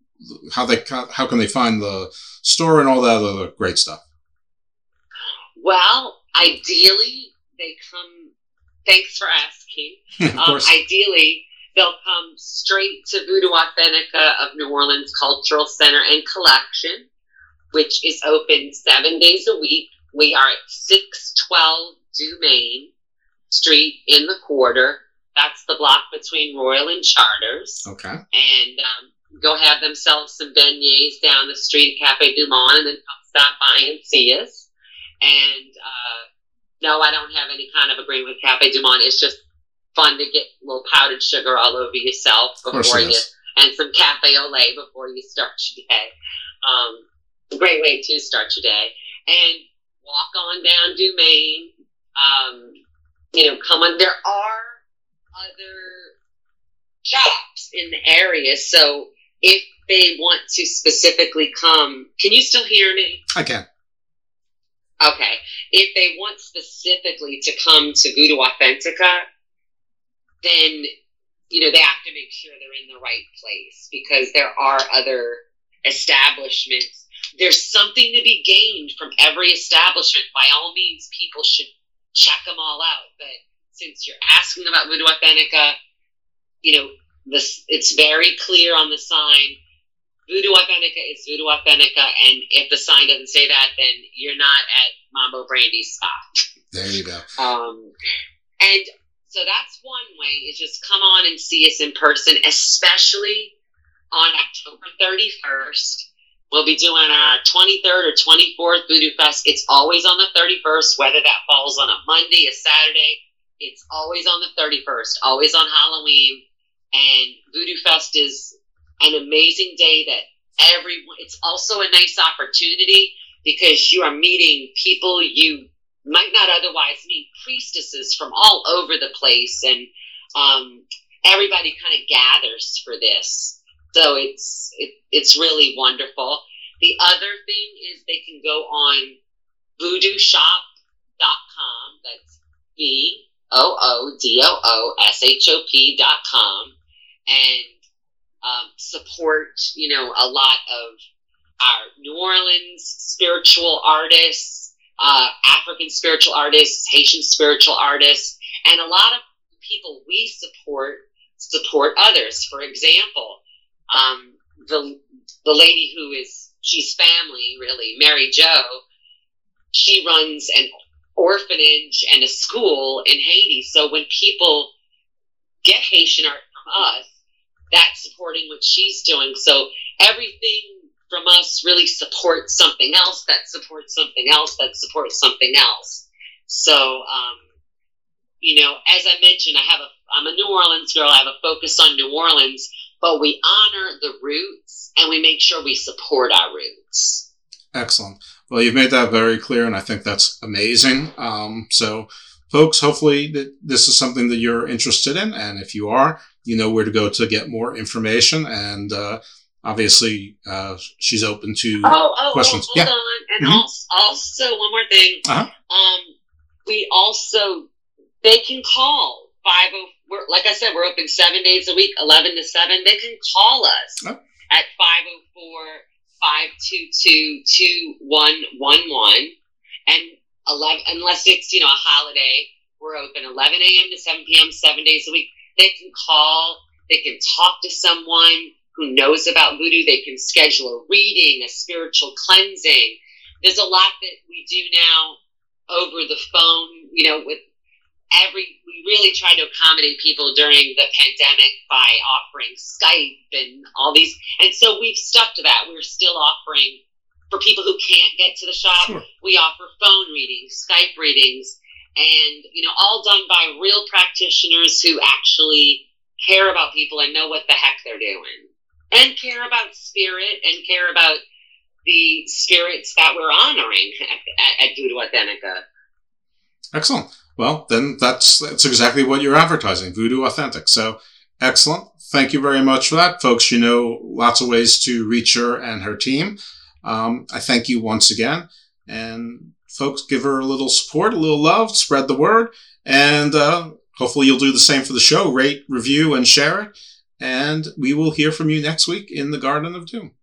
how they how can they find the store and all that other great stuff? Well, ideally, they come. Thanks for asking. <laughs> Um, ideally, they'll come straight to Voodoo Authentica of New Orleans Cultural Center and Collection, which is open seven days a week. We are at 612 Dumaine Street in the quarter. That's the block between Royal and Chartres. Okay. And um, go have themselves some beignets down the street at Cafe Du Monde, and then come stop by and see us. And uh, no, I don't have any kind of agreement with Cafe Du Monde. It's just fun to get a little powdered sugar all over yourself before you, and some cafe au lait before you start <laughs> your day. Um, great way to start your day. And walk on down Dumaine. Um, you know, come on. There are other shops in the area, so if they want to specifically come, can you still hear me? I can. Okay. If they want specifically to come to Voodoo Authentica, then, you know, they have to make sure they're in the right place because there are other establishments. There's something to be gained from every establishment. By all means, people should check them all out. But since you're asking about Voodoo Authentica, you know, this, it's very clear on the sign Voodoo Authentica is Voodoo Authentica, and if the sign doesn't say that, then you're not at Mambo Brandi's spot. There you go. Um, and so that's one way is just come on and see us in person, especially on October 31st. We'll be doing our 23rd or 24th Voodoo Fest. It's always on the 31st, whether that falls on a Monday, a Saturday. It's always on the 31st, always on Halloween. And Voodoo Fest is an amazing day that everyone, it's also a nice opportunity because you are meeting people you might not otherwise meet, priestesses from all over the place, and um, everybody kind of gathers for this. So it's it, it's really wonderful. The other thing is they can go on voodooshop.com. That's V O O D O O S H O P dot com and um, support, you know, a lot of our New Orleans spiritual artists, uh, African spiritual artists, Haitian spiritual artists, and a lot of people we support support others. For example, um, the the lady who is she's family really, Mary Jo. She runs an orphanage and a school in Haiti. So when people get Haitian art from us, that's supporting what she's doing. So everything from us really supports something else that supports something else that supports something else. So, um, you know, as I mentioned, I have a I'm a New Orleans girl. I have a focus on New Orleans, but we honor the roots and we make sure we support our roots. Excellent. Well, you've made that very clear, and I think that's amazing. Um, so, folks, hopefully this is something that you're interested in, and if you are, you know where to go to get more information. And uh, obviously, uh, she's open to oh, oh, questions. Oh, hold yeah. on. And mm-hmm. also, also, one more thing. Uh-huh. Um, we also they can call five oh. We're, like I said, we're open seven days a week, eleven to seven. They can call us Oh. at 504-522-2111 and 11 unless it's you know a holiday we're open 11 a.m to 7 p.m seven days a week they can call they can talk to someone who knows about voodoo they can schedule a reading a spiritual cleansing there's a lot that we do now over the phone you know with every we really try to accommodate people during the pandemic by offering Skype and all these and so we've stuck to that. We're still offering for people who can't get to the shop, Sure. we offer phone readings, Skype readings, and you know, all done by real practitioners who actually care about people and know what the heck they're doing. And care about spirit and care about the spirits that we're honoring at, at, at Voodoo Authentica. Excellent. Well, then that's that's exactly what you're advertising, Voodoo Authentic. So excellent. Thank you very much for that, folks. You know, lots of ways to reach her and her team. Um, I thank you once again, and folks, give her a little support, a little love, spread the word, and uh, hopefully you'll do the same for the show. Rate, review, and share it. And we will hear from you next week in the Garden of Doom.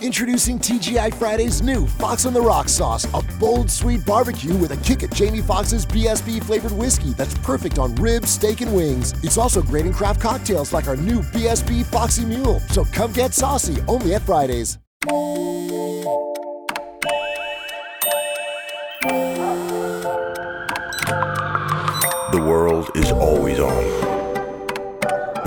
Introducing TGI Friday's new Fox on the Rock sauce, a bold, sweet barbecue with a kick of Jamie Foxx's BSB flavored whiskey that's perfect on ribs, steak, and wings. It's also great in craft cocktails like our new BSB Foxy Mule. So come get saucy only at Fridays. The world is always on.